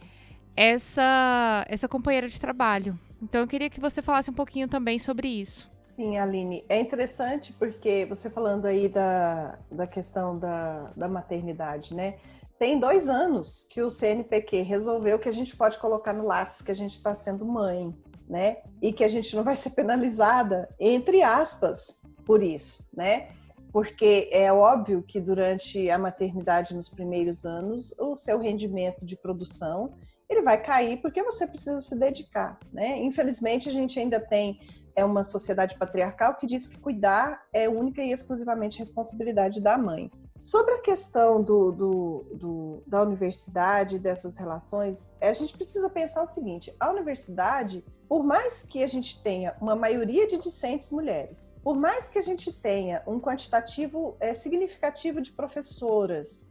essa, essa companheira de trabalho. Então eu queria que você falasse um pouquinho também sobre isso. Sim, Aline, é interessante porque você falando aí da, da questão da, da maternidade, né? Tem dois anos que o CNPq resolveu que a gente pode colocar no lápis que a gente está sendo mãe, né? E que a gente não vai ser penalizada, entre aspas, por isso, né? Porque é óbvio que durante a maternidade nos primeiros anos, o seu rendimento de produção ele vai cair porque você precisa se dedicar, né? Infelizmente a gente ainda tem é uma sociedade patriarcal que diz que cuidar é única e exclusivamente responsabilidade da mãe. Sobre a questão do, do, do, da universidade, dessas relações, a gente precisa pensar o seguinte: a universidade, por mais que a gente tenha uma maioria de discentes mulheres, por mais que a gente tenha um quantitativo é, significativo de professoras,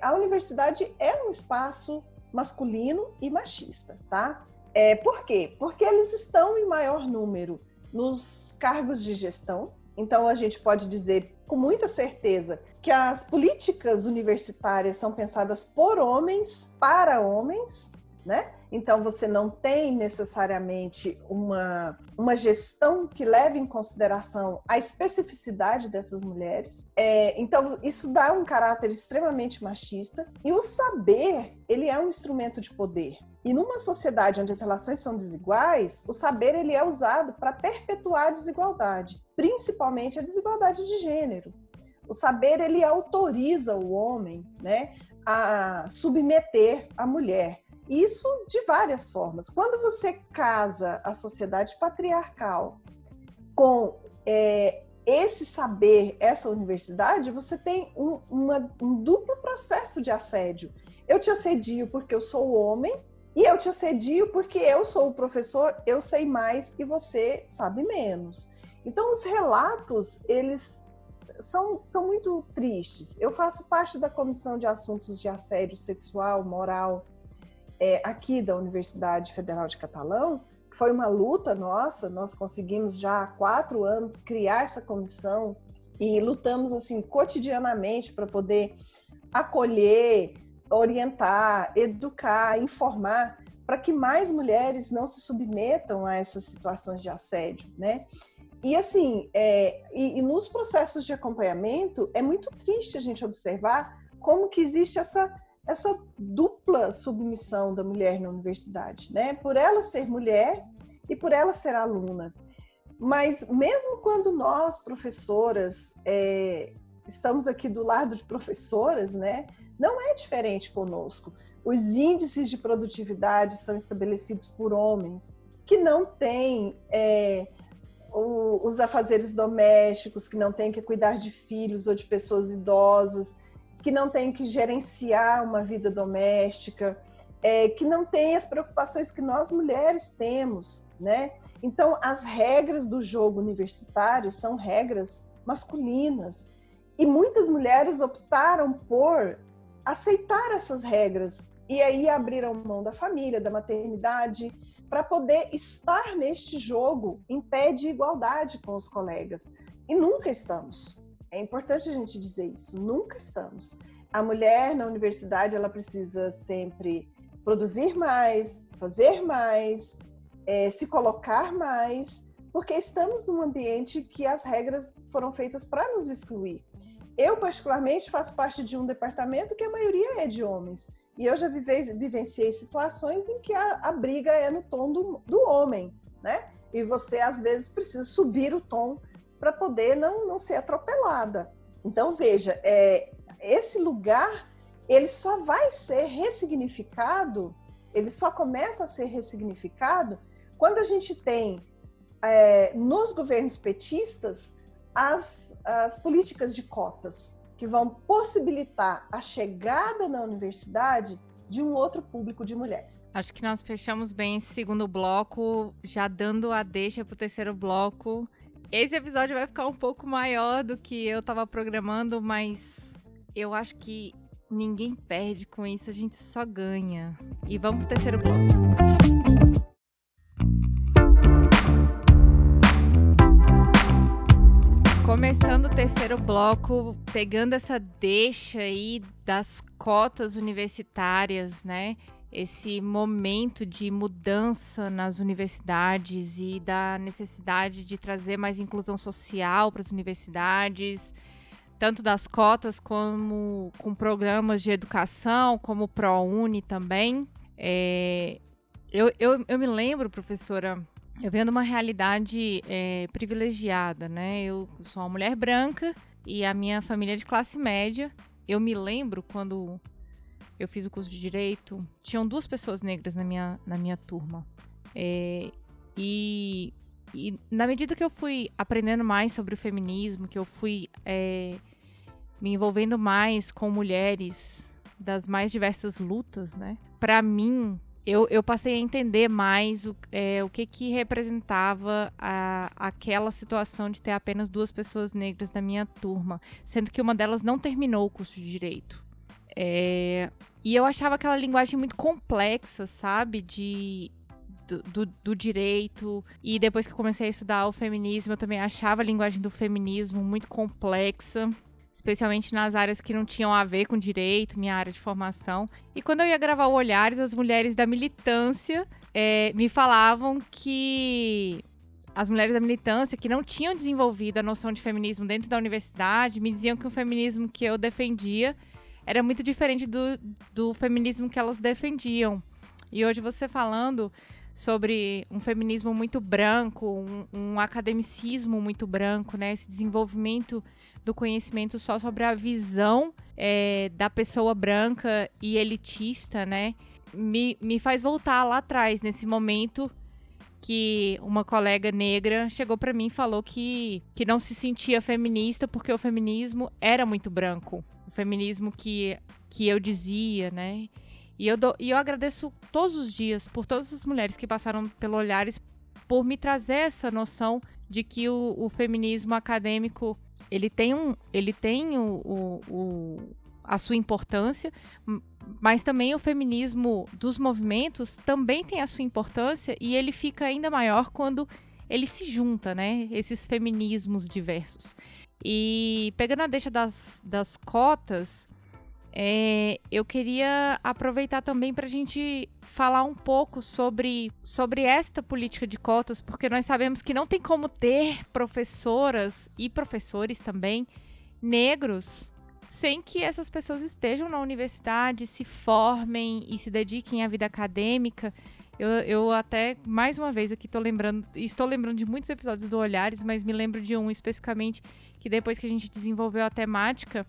a universidade é um espaço masculino e machista, tá? É, por quê? Porque eles estão em maior número nos cargos de gestão. Então, a gente pode dizer com muita certeza que as políticas universitárias são pensadas por homens para homens, né? Então você não tem necessariamente uma, uma gestão que leve em consideração a especificidade dessas mulheres. É, então isso dá um caráter extremamente machista e o saber ele é um instrumento de poder. E numa sociedade onde as relações são desiguais, o saber ele é usado para perpetuar a desigualdade, principalmente a desigualdade de gênero. O saber ele autoriza o homem, né, a submeter a mulher. Isso de várias formas. Quando você casa a sociedade patriarcal com é, esse saber, essa universidade, você tem um, uma, um duplo processo de assédio. Eu te assedio porque eu sou homem e eu te assedio porque eu sou o professor, eu sei mais e você sabe menos. Então, os relatos, eles são, são muito tristes. Eu faço parte da Comissão de Assuntos de Assédio Sexual, Moral, é, aqui da Universidade Federal de Catalão. Foi uma luta nossa, nós conseguimos já há quatro anos criar essa comissão e lutamos assim cotidianamente para poder acolher, orientar, educar, informar para que mais mulheres não se submetam a essas situações de assédio, né? E assim, é, e, e, nos processos de acompanhamento é muito triste a gente observar como que existe essa essa dupla submissão da mulher na universidade, né? Por ela ser mulher e por ela ser aluna. Mas mesmo quando nós professoras é, estamos aqui do lado de professoras, né? Não é diferente conosco. Os índices de produtividade são estabelecidos por homens que não têm é, o, os afazeres domésticos, que não têm que cuidar de filhos ou de pessoas idosas, que não têm que gerenciar uma vida doméstica, é, que não têm as preocupações que nós mulheres temos, né? Então, as regras do jogo universitário são regras masculinas e muitas mulheres optaram por aceitar essas regras e aí abriram mão da família, da maternidade, para poder estar neste jogo em pé de igualdade com os colegas. E nunca estamos. É importante a gente dizer isso, nunca estamos. A mulher na universidade, ela precisa sempre produzir mais, fazer mais, é, se colocar mais, porque estamos num ambiente que as regras foram feitas para nos excluir. Eu, particularmente, faço parte de um departamento que a maioria é de homens. E eu já vivei, vivenciei situações em que a, a briga é no tom do, do homem, né? E você, às vezes, precisa subir o tom para poder não, não ser atropelada. Então, veja, é, esse lugar, ele só vai ser ressignificado, ele só começa a ser ressignificado quando a gente tem é, nos governos petistas as, as políticas de cotas que vão possibilitar a chegada na universidade de um outro público de mulheres. Acho que nós fechamos bem esse segundo bloco, já dando a deixa para o terceiro bloco. Esse episódio vai ficar um pouco maior do que eu estava programando, mas eu acho que ninguém perde com isso, a gente só ganha. E vamos pro terceiro bloco. Começando o terceiro bloco, pegando essa deixa aí das cotas universitárias, né? Esse momento de mudança nas universidades e da necessidade de trazer mais inclusão social para as universidades, tanto das cotas como com programas de educação, como o ProUni também. É, eu, eu, eu me lembro, professora, eu venho de uma realidade é, privilegiada, né? Eu sou uma mulher branca e a minha família é de classe média. Eu me lembro quando eu fiz o curso de direito, tinham duas pessoas negras na minha, na minha turma. É, e e na medida que eu fui aprendendo mais sobre o feminismo, que eu fui é, me envolvendo mais com mulheres das mais diversas lutas, né? Para mim, eu, eu, passei a entender mais o, é, o que, que representava a, aquela situação de ter apenas duas pessoas negras na minha turma, sendo que uma delas não terminou o curso de direito. É, e eu achava aquela linguagem muito complexa, sabe? De, do, do, do, direito. E depois que comecei a estudar o feminismo, eu também achava a linguagem do feminismo muito complexa especialmente nas áreas que não tinham a ver com direito, minha área de formação. E quando eu ia gravar o Olhares, as mulheres da militância é, me falavam que as mulheres da militância que não tinham desenvolvido a noção de feminismo dentro da universidade me diziam que o feminismo que eu defendia era muito diferente do, do feminismo que elas defendiam. E hoje você falando sobre um feminismo muito branco, um, um, academicismo muito branco, né? Esse desenvolvimento do conhecimento só sobre a visão é, da pessoa branca e elitista, né? Me, me faz voltar lá atrás, nesse momento que uma colega negra chegou para mim e falou que, que não se sentia feminista porque o feminismo era muito branco. O feminismo que, que eu dizia, né? E eu, e eu agradeço todos os dias por todas as mulheres que passaram pelo Olhares por me trazer essa noção de que o, o feminismo acadêmico ele tem, um, ele tem o, o, o, a sua importância, mas também o feminismo dos movimentos também tem a sua importância e ele fica ainda maior quando ele se junta, né? Esses feminismos diversos. E pegando a deixa das, das cotas, é, eu queria aproveitar também para a gente falar um pouco sobre, sobre esta política de cotas, porque nós sabemos que não tem como ter professoras e professores também negros sem que essas pessoas estejam na universidade, se formem e se dediquem à vida acadêmica. Eu, eu até, mais uma vez, aqui estou lembrando, estou lembrando de muitos episódios do Olhares, mas me lembro de um especificamente que depois que a gente desenvolveu a temática,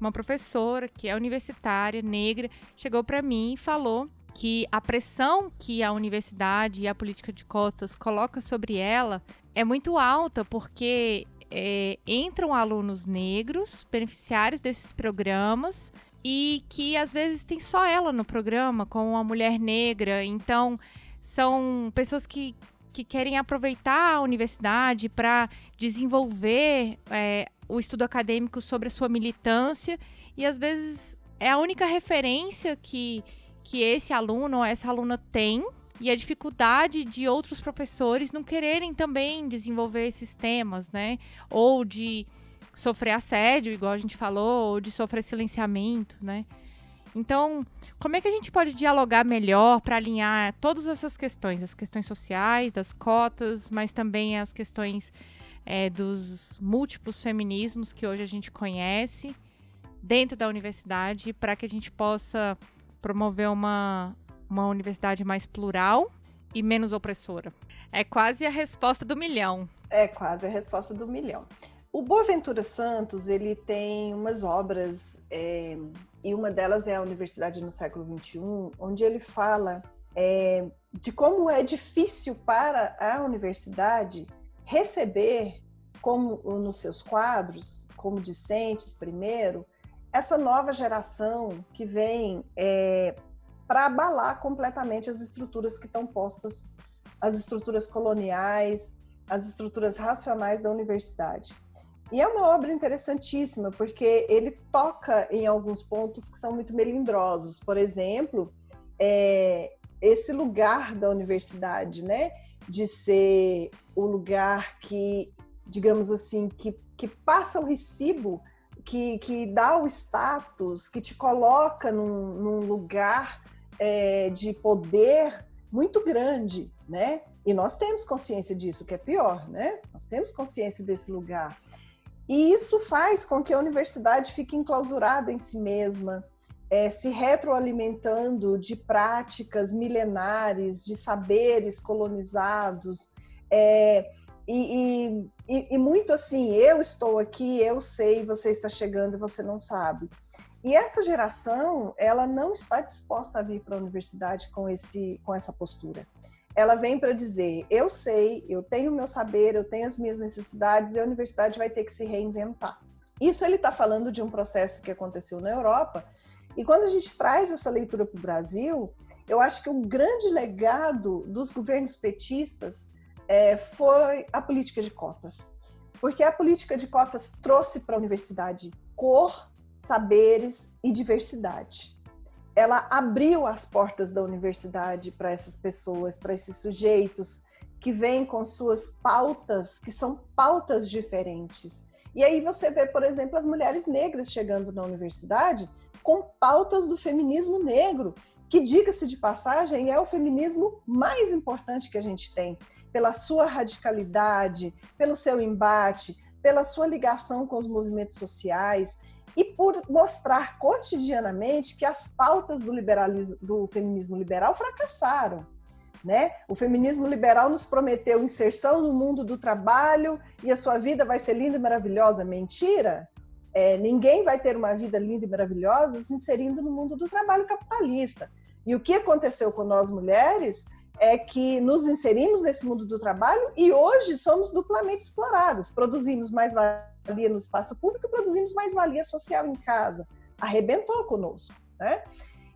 uma professora que é universitária, negra, chegou para mim e falou que a pressão que a universidade e a política de cotas coloca sobre ela é muito alta, porque é, entram alunos negros, beneficiários desses programas, e que às vezes tem só ela no programa, com uma mulher negra. Então, são pessoas que, que querem aproveitar a universidade para desenvolver é, o estudo acadêmico sobre a sua militância e às vezes é a única referência que, que esse aluno ou essa aluna tem e a dificuldade de outros professores não quererem também desenvolver esses temas, né? Ou de sofrer assédio, igual a gente falou, ou de sofrer silenciamento, né? Então, como é que a gente pode dialogar melhor para alinhar todas essas questões, as questões sociais, das cotas, mas também as questões é, dos múltiplos feminismos que hoje a gente conhece dentro da universidade para que a gente possa promover uma, uma universidade mais plural e menos opressora. É quase a resposta do milhão. É quase a resposta do milhão. O Boaventura Santos ele tem umas obras é, e uma delas é a Universidade no século XXI, onde ele fala é, de como é difícil para a universidade receber, como nos seus quadros, como discentes primeiro, essa nova geração que vem é, para abalar completamente as estruturas que estão postas, as estruturas coloniais, as estruturas racionais da universidade. E é uma obra interessantíssima, porque ele toca em alguns pontos que são muito melindrosos. Por exemplo, é, esse lugar da universidade, né? De ser o lugar que, digamos assim, que, que passa o recibo, que, que dá o status, que te coloca num, num lugar é, de poder muito grande, né? E nós temos consciência disso, que é pior, né? Nós temos consciência desse lugar. E isso faz com que a universidade fique enclausurada em si mesma, é, se retroalimentando de práticas milenares, de saberes colonizados. É, e, e, e, muito assim, eu estou aqui, eu sei, você está chegando e você não sabe. E essa geração, ela não está disposta a vir para a universidade com, esse, com essa postura. ela vem para dizer: eu sei, eu tenho o meu saber, eu tenho as minhas necessidades e a universidade vai ter que se reinventar. Isso ele está falando de um processo que aconteceu na Europa. E quando a gente traz essa leitura para o Brasil, eu acho que o grande legado dos governos petistas é, foi a política de cotas. Porque a política de cotas trouxe para a universidade cor, saberes e diversidade ela abriu as portas da universidade para essas pessoas, para esses sujeitos que vêm com suas pautas, que são pautas diferentes. E aí você vê, por exemplo, as mulheres negras chegando na universidade com pautas do feminismo negro, que, diga-se de passagem, é o feminismo mais importante que a gente tem, pela sua radicalidade, pelo seu embate, pela sua ligação com os movimentos sociais e por mostrar cotidianamente que as pautas do liberalismo, do feminismo liberal fracassaram. Né? O feminismo liberal nos prometeu inserção no mundo do trabalho e a sua vida vai ser linda e maravilhosa. Mentira! É, ninguém vai ter uma vida linda e maravilhosa se inserindo no mundo do trabalho capitalista. E o que aconteceu com nós mulheres é que nos inserimos nesse mundo do trabalho e hoje somos duplamente exploradas. Produzimos mais valia no espaço público e produzimos mais valia social em casa. Arrebentou conosco, né?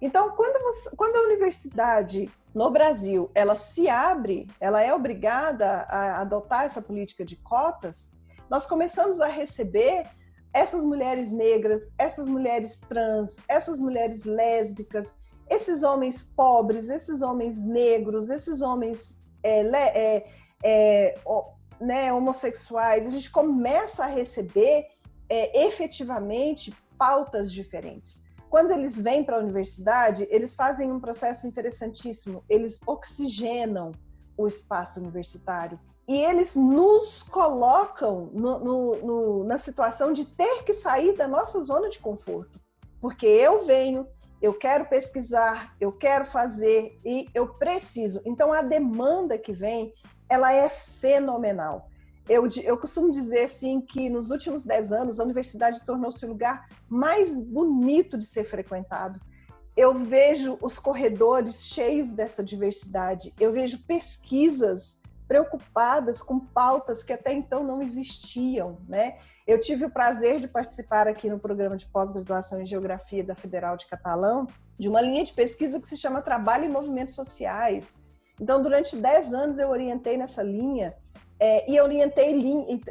Então, quando, você, quando a universidade no Brasil ela se abre, ela é obrigada a adotar essa política de cotas, nós começamos a receber essas mulheres negras, essas mulheres trans, essas mulheres lésbicas, esses homens pobres, esses homens negros, esses homens é, é, é, né, homossexuais, a gente começa a receber é, efetivamente pautas diferentes. Quando eles vêm para a universidade, eles fazem um processo interessantíssimo. Eles oxigenam o espaço universitário e eles nos colocam no, no, no, na situação de ter que sair da nossa zona de conforto. Porque eu venho, eu quero pesquisar, eu quero fazer e eu preciso. Então a demanda que vem, ela é fenomenal. Eu, eu costumo dizer assim que nos últimos dez anos a universidade tornou-se o lugar mais bonito de ser frequentado. Eu vejo os corredores cheios dessa diversidade, eu vejo pesquisas preocupadas com pautas que até então não existiam, né? Eu tive o prazer de participar aqui no programa de pós-graduação em Geografia da Federal de Catalão, de uma linha de pesquisa que se chama Trabalho e Movimentos Sociais. Então, durante 10 anos eu orientei nessa linha é, e orientei,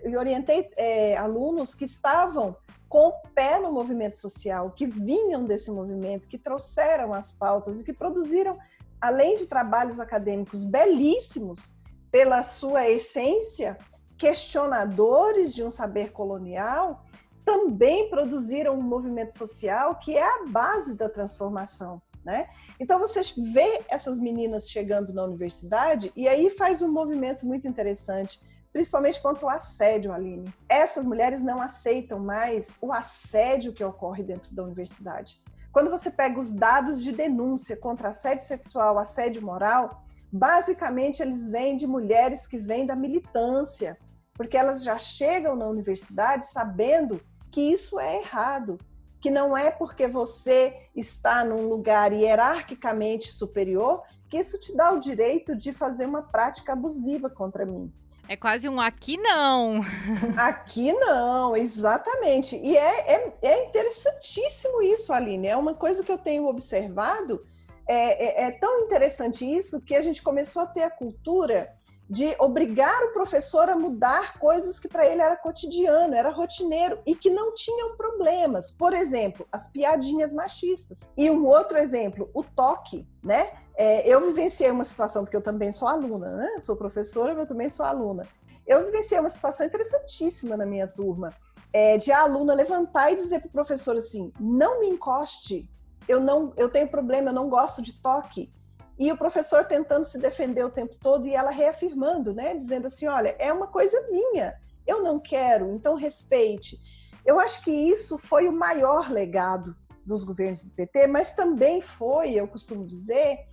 e orientei é, alunos que estavam com o pé no movimento social, que vinham desse movimento, que trouxeram as pautas e que produziram, além de trabalhos acadêmicos belíssimos, pela sua essência, questionadores de um saber colonial, também produziram um movimento social que é a base da transformação. Né? Então você vê essas meninas chegando na universidade e aí faz um movimento muito interessante, principalmente contra o assédio, Aline. Essas mulheres não aceitam mais o assédio que ocorre dentro da universidade. Quando você pega os dados de denúncia contra assédio sexual, assédio moral, basicamente eles vêm de mulheres que vêm da militância, porque elas já chegam na universidade sabendo que isso é errado, que não é porque você está num lugar hierarquicamente superior que isso te dá o direito de fazer uma prática abusiva contra mim. É quase um aqui não. Aqui não, exatamente. E é, é, é interessantíssimo isso, Aline. É uma coisa que eu tenho observado é, é, é tão interessante isso que a gente começou a ter a cultura de obrigar o professor a mudar coisas que para ele era cotidiano, era rotineiro e que não tinham problemas. Por exemplo, as piadinhas machistas. E um outro exemplo, o toque, né? É, eu vivenciei uma situação, porque eu também sou aluna, né? Sou professora, mas também sou aluna. Eu vivenciei uma situação interessantíssima na minha turma, é, de a aluna levantar e dizer para o professor assim: não me encoste, eu não, eu tenho problema, eu não gosto de toque. E o professor tentando se defender o tempo todo e ela reafirmando, né, dizendo assim, olha, é uma coisa minha, eu não quero, então respeite. Eu acho que isso foi o maior legado dos governos do PT, mas também foi, eu costumo dizer,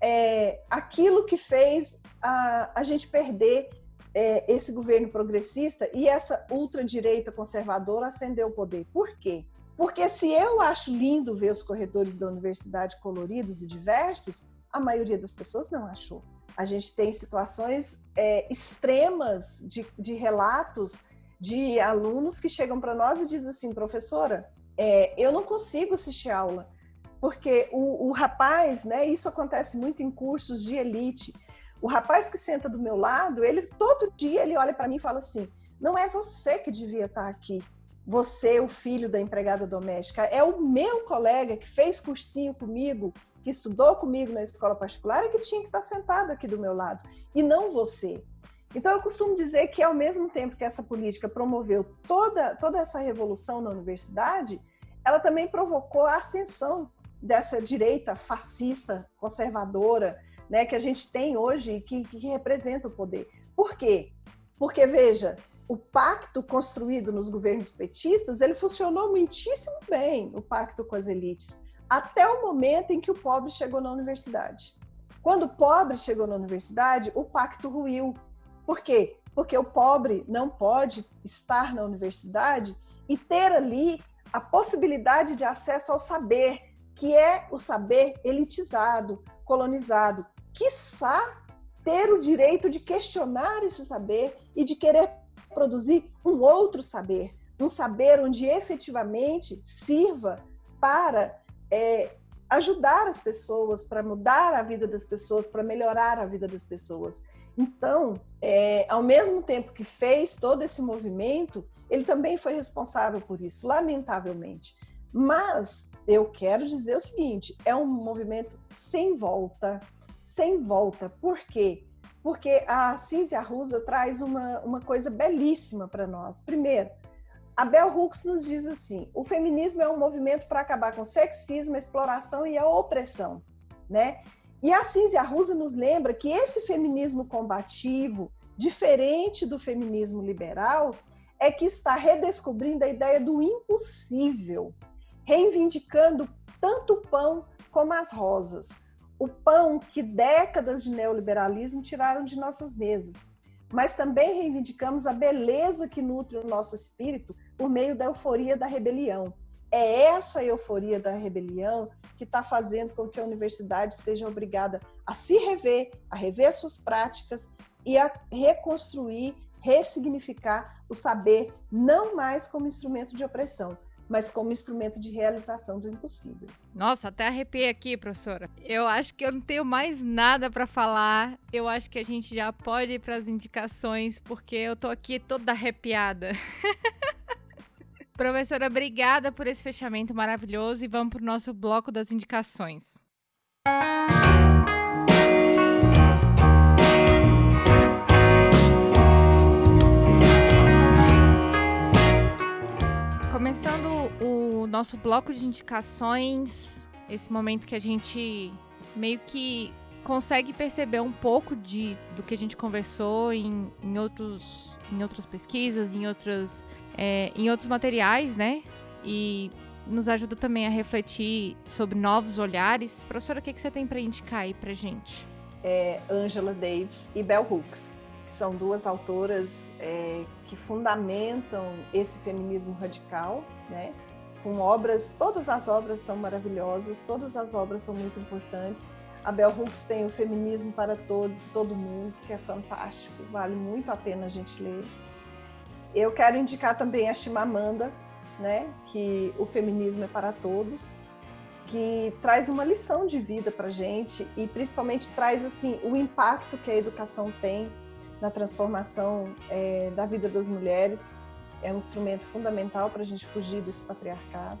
é, aquilo que fez a, a gente perder é, esse governo progressista e essa ultradireita conservadora ascender o poder. Por quê? Porque se eu acho lindo ver os corredores da universidade coloridos e diversos, a maioria das pessoas não achou. A gente tem situações é, extremas de, de, relatos de alunos que chegam para nós e dizem assim, professora, é, eu não consigo assistir aula, porque o, o rapaz, né, isso acontece muito em cursos de elite, o rapaz que senta do meu lado, ele todo dia ele olha para mim e fala assim: não é você que devia estar tá aqui. Você, o filho da empregada doméstica, é o meu colega que fez cursinho comigo, que estudou comigo na escola particular, é que tinha que estar sentado aqui do meu lado, e não você. Então, eu costumo dizer que, ao mesmo tempo que essa política promoveu toda, toda essa revolução na universidade, ela também provocou a ascensão dessa direita fascista, conservadora, né, que a gente tem hoje que, que representa o poder. Por quê? Porque, veja, o pacto construído nos governos petistas, ele funcionou muitíssimo bem, o pacto com as elites, até o momento em que o pobre chegou na universidade. Quando o pobre chegou na universidade, o pacto ruiu. Por quê? Porque o pobre não pode estar na universidade e ter ali a possibilidade de acesso ao saber, que é o saber elitizado, colonizado, quiçá ter o direito de questionar esse saber e de querer produzir um outro saber, um saber onde efetivamente sirva para é, ajudar as pessoas, para mudar a vida das pessoas, para melhorar a vida das pessoas. Então, é, ao mesmo tempo que fez todo esse movimento, ele também foi responsável por isso, lamentavelmente. Mas eu quero dizer o seguinte: é um movimento sem volta, sem volta. Por quê? Porque a Cínzia Rusa traz uma, uma coisa belíssima para nós. Primeiro, a Bell Hooks nos diz assim: o feminismo é um movimento para acabar com o sexismo, a exploração e a opressão, né? E a Cínzia Rusa nos lembra que esse feminismo combativo, diferente do feminismo liberal, é que está redescobrindo a ideia do impossível, reivindicando tanto o pão como as rosas, o pão que décadas de neoliberalismo tiraram de nossas mesas. Mas também reivindicamos a beleza que nutre o nosso espírito por meio da euforia da rebelião. É essa euforia da rebelião que está fazendo com que a universidade seja obrigada a se rever, a rever suas práticas e a reconstruir, ressignificar o saber, não mais como instrumento de opressão, mas como instrumento de realização do impossível. Nossa, até arrepiei aqui, professora. Eu acho que eu não tenho mais nada para falar. Eu acho que a gente já pode ir para as indicações, porque eu tô aqui toda arrepiada. professora, obrigada por esse fechamento maravilhoso e vamos pro nosso bloco das indicações. Começando o nosso bloco de indicações, esse momento que a gente meio que consegue perceber um pouco de, do que a gente conversou em, em, outros, em outras pesquisas, em, outras, é, em outros materiais, né? E nos ajuda também a refletir sobre novos olhares. Professora, o que, que você tem para indicar aí para gente? É Angela Davis e Bell Hooks, que são duas autoras é, que fundamentam esse feminismo radical, né? Com obras, todas as obras são maravilhosas, todas as obras são muito importantes. A Bell Hooks tem o Feminismo para todo, todo mundo, que é fantástico, vale muito a pena a gente ler. Eu quero indicar também a Chimamanda, né? Que o feminismo é para todos, que traz uma lição de vida para gente e principalmente traz assim o impacto que a educação tem na transformação é, da vida das mulheres. É um instrumento fundamental para a gente fugir desse patriarcado.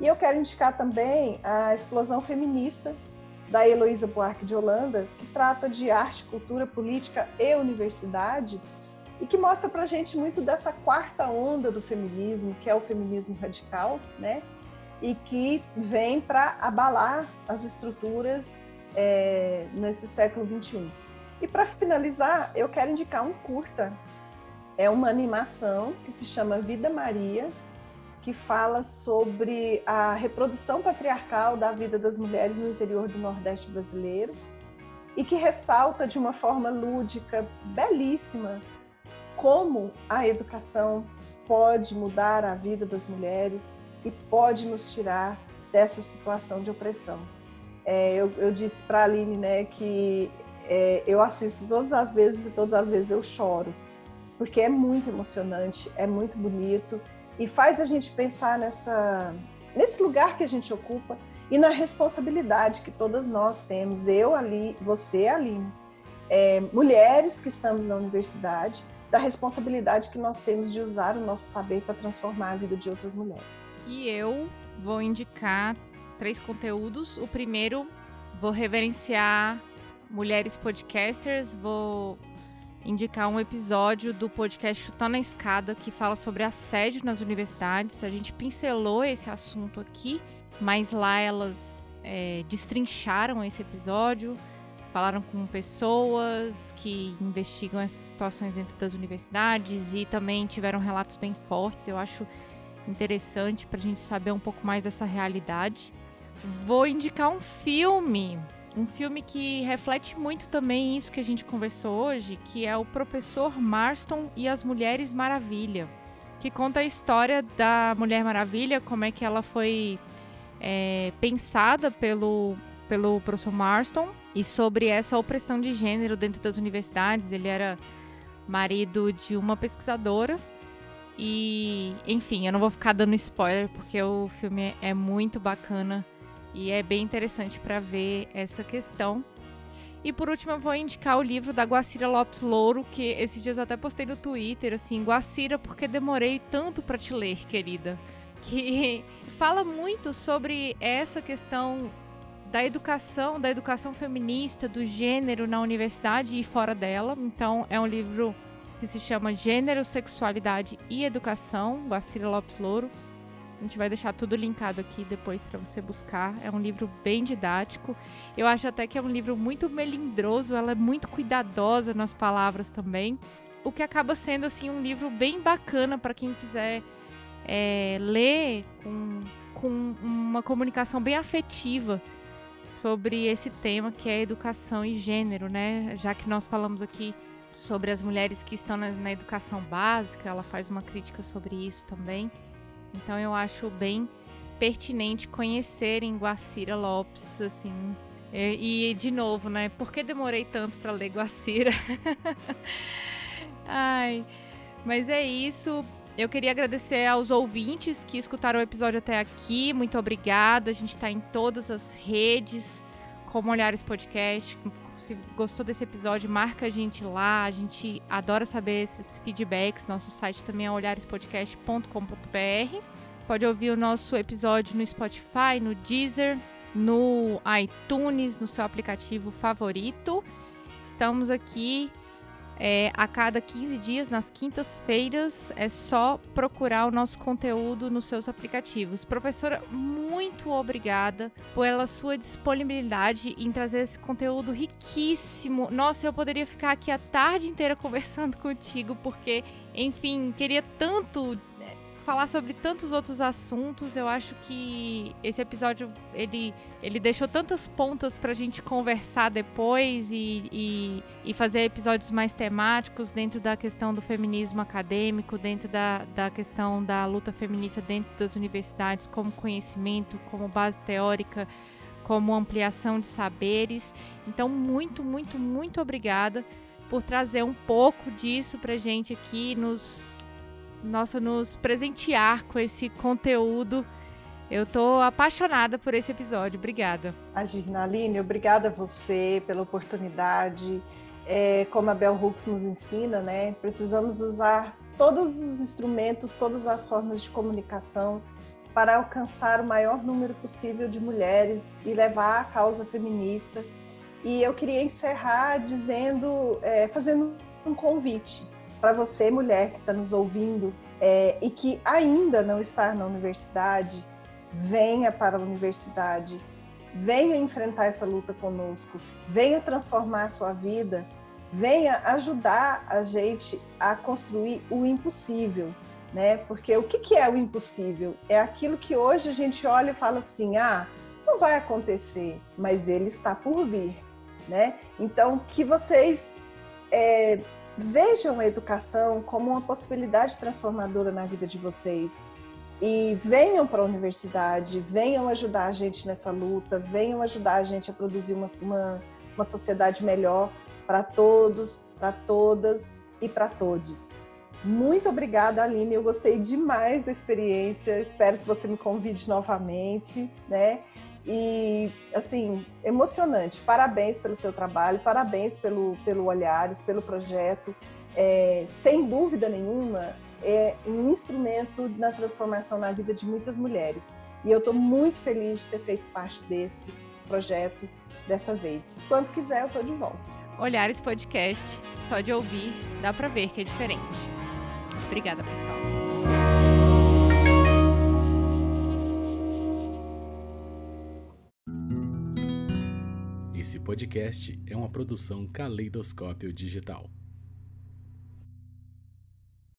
E eu quero indicar também a Explosão Feminista, da Heloísa Buarque de Holanda, que trata de arte, cultura, política e universidade, e que mostra para a gente muito dessa quarta onda do feminismo, que é o feminismo radical, né? E que vem para abalar as estruturas é, nesse século XXI. E para finalizar, eu quero indicar um curta. É uma animação que se chama Vida Maria, que fala sobre a reprodução patriarcal da vida das mulheres no interior do Nordeste brasileiro e que ressalta de uma forma lúdica, belíssima, como a educação pode mudar a vida das mulheres e pode nos tirar dessa situação de opressão. É, eu, eu, disse para a Aline né, que é, eu assisto todas as vezes e todas as vezes eu choro, porque é muito emocionante, é muito bonito e faz a gente pensar nessa, nesse lugar que a gente ocupa e na responsabilidade que todas nós temos, eu ali, você Aline, é, mulheres que estamos na universidade, da responsabilidade que nós temos de usar o nosso saber para transformar a vida de outras mulheres. E eu vou indicar três conteúdos. O primeiro, vou reverenciar mulheres podcasters, vou indicar um episódio do podcast Chutando a Escada que fala sobre assédio nas universidades. A gente pincelou esse assunto aqui, mas lá elas é, destrincharam esse episódio, falaram com pessoas que investigam as situações dentro das universidades e também tiveram relatos bem fortes. Eu acho interessante para a gente saber um pouco mais dessa realidade. Vou indicar um filme, um filme que reflete muito também isso que a gente conversou hoje, que é o Professor Marston e as Mulheres Maravilha, que conta a história da Mulher Maravilha, como é que ela foi é, pensada pelo, pelo professor Marston e sobre essa opressão de gênero dentro das universidades. Ele era marido de uma pesquisadora e, enfim, eu não vou ficar dando spoiler porque o filme é muito bacana e é bem interessante para ver essa questão. E por último, eu vou indicar o livro da Guacira Lopes Louro, que esses dias eu até postei no Twitter, assim, Guacira, porque demorei tanto para te ler, querida. Que fala muito sobre essa questão da educação, da educação feminista, do gênero na universidade e fora dela. Então, é um livro que se chama Gênero, Sexualidade e Educação, Guacira Lopes Louro. A gente vai deixar tudo linkado aqui depois para você buscar. É um livro bem didático. Eu acho até que é um livro muito melindroso, ela é muito cuidadosa nas palavras também. O que acaba sendo assim um livro bem bacana para quem quiser é, ler com, com uma comunicação bem afetiva sobre esse tema que é educação e gênero, né? Já que nós falamos aqui sobre as mulheres que estão na, na, educação básica, ela faz uma crítica sobre isso também. Então eu acho bem pertinente conhecerem Guacira Lopes, assim. E, e de novo, né? Por que demorei tanto para ler Guacira? Ai, mas é isso. Eu queria agradecer aos ouvintes que escutaram o episódio até aqui. Muito obrigada. A gente está em todas as redes, como Olhares Podcast, se gostou desse episódio, marca a gente lá. A gente adora saber esses feedbacks. Nosso site também é olharespodcast.com.br. Você pode ouvir o nosso episódio no Spotify, no Deezer, no iTunes, no seu aplicativo favorito. Estamos aqui é, a cada 15 dias, nas quintas-feiras, é só procurar o nosso conteúdo nos seus aplicativos. Professora, muito obrigada pela sua disponibilidade em trazer esse conteúdo riquíssimo. Nossa, eu poderia ficar aqui a tarde inteira conversando contigo, porque, enfim, queria tanto falar sobre tantos outros assuntos. Eu acho que esse episódio ele, ele deixou tantas pontas para a gente conversar depois e, e, e, fazer episódios mais temáticos dentro da questão do feminismo acadêmico, dentro da, da questão da luta feminista dentro das universidades, como conhecimento, como base teórica, como ampliação de saberes. Então, muito, muito, muito obrigada por trazer um pouco disso para gente aqui, nos nossa, nos presentear com esse conteúdo. Eu tô apaixonada por esse episódio. Obrigada. Imagina, Aline, obrigada a você pela oportunidade. É, como a Bell Hooks nos ensina, né? Precisamos usar todos os instrumentos, todas as formas de comunicação para alcançar o maior número possível de mulheres e levar a causa feminista. E eu queria encerrar dizendo, é, fazendo um convite para você, mulher que está nos ouvindo é, e que ainda não está na universidade, venha para a universidade, venha enfrentar essa luta conosco, venha transformar a sua vida, venha ajudar a gente a construir o impossível, né? Porque o que, que é o impossível? É aquilo que hoje a gente olha e fala assim, ah, não vai acontecer, mas ele está por vir, né? Então, que vocês é, vejam a educação como uma possibilidade transformadora na vida de vocês. E venham para a universidade, venham ajudar a gente nessa luta, venham ajudar a gente a produzir uma, uma uma sociedade melhor para todos, para todas e para todos. Muito obrigada, Aline. Eu gostei demais da experiência. Espero que você me convide novamente, né? E, assim, emocionante. Parabéns pelo seu trabalho, parabéns pelo, pelo Olhares, pelo projeto. É, sem dúvida nenhuma, é um instrumento na transformação na vida de muitas mulheres. E eu estou muito feliz de ter feito parte desse projeto dessa vez. Quando quiser, eu estou de volta. Olhares Podcast, só de ouvir, dá para ver que é diferente. Obrigada, pessoal. Esse podcast é uma produção Caleidoscópio Digital.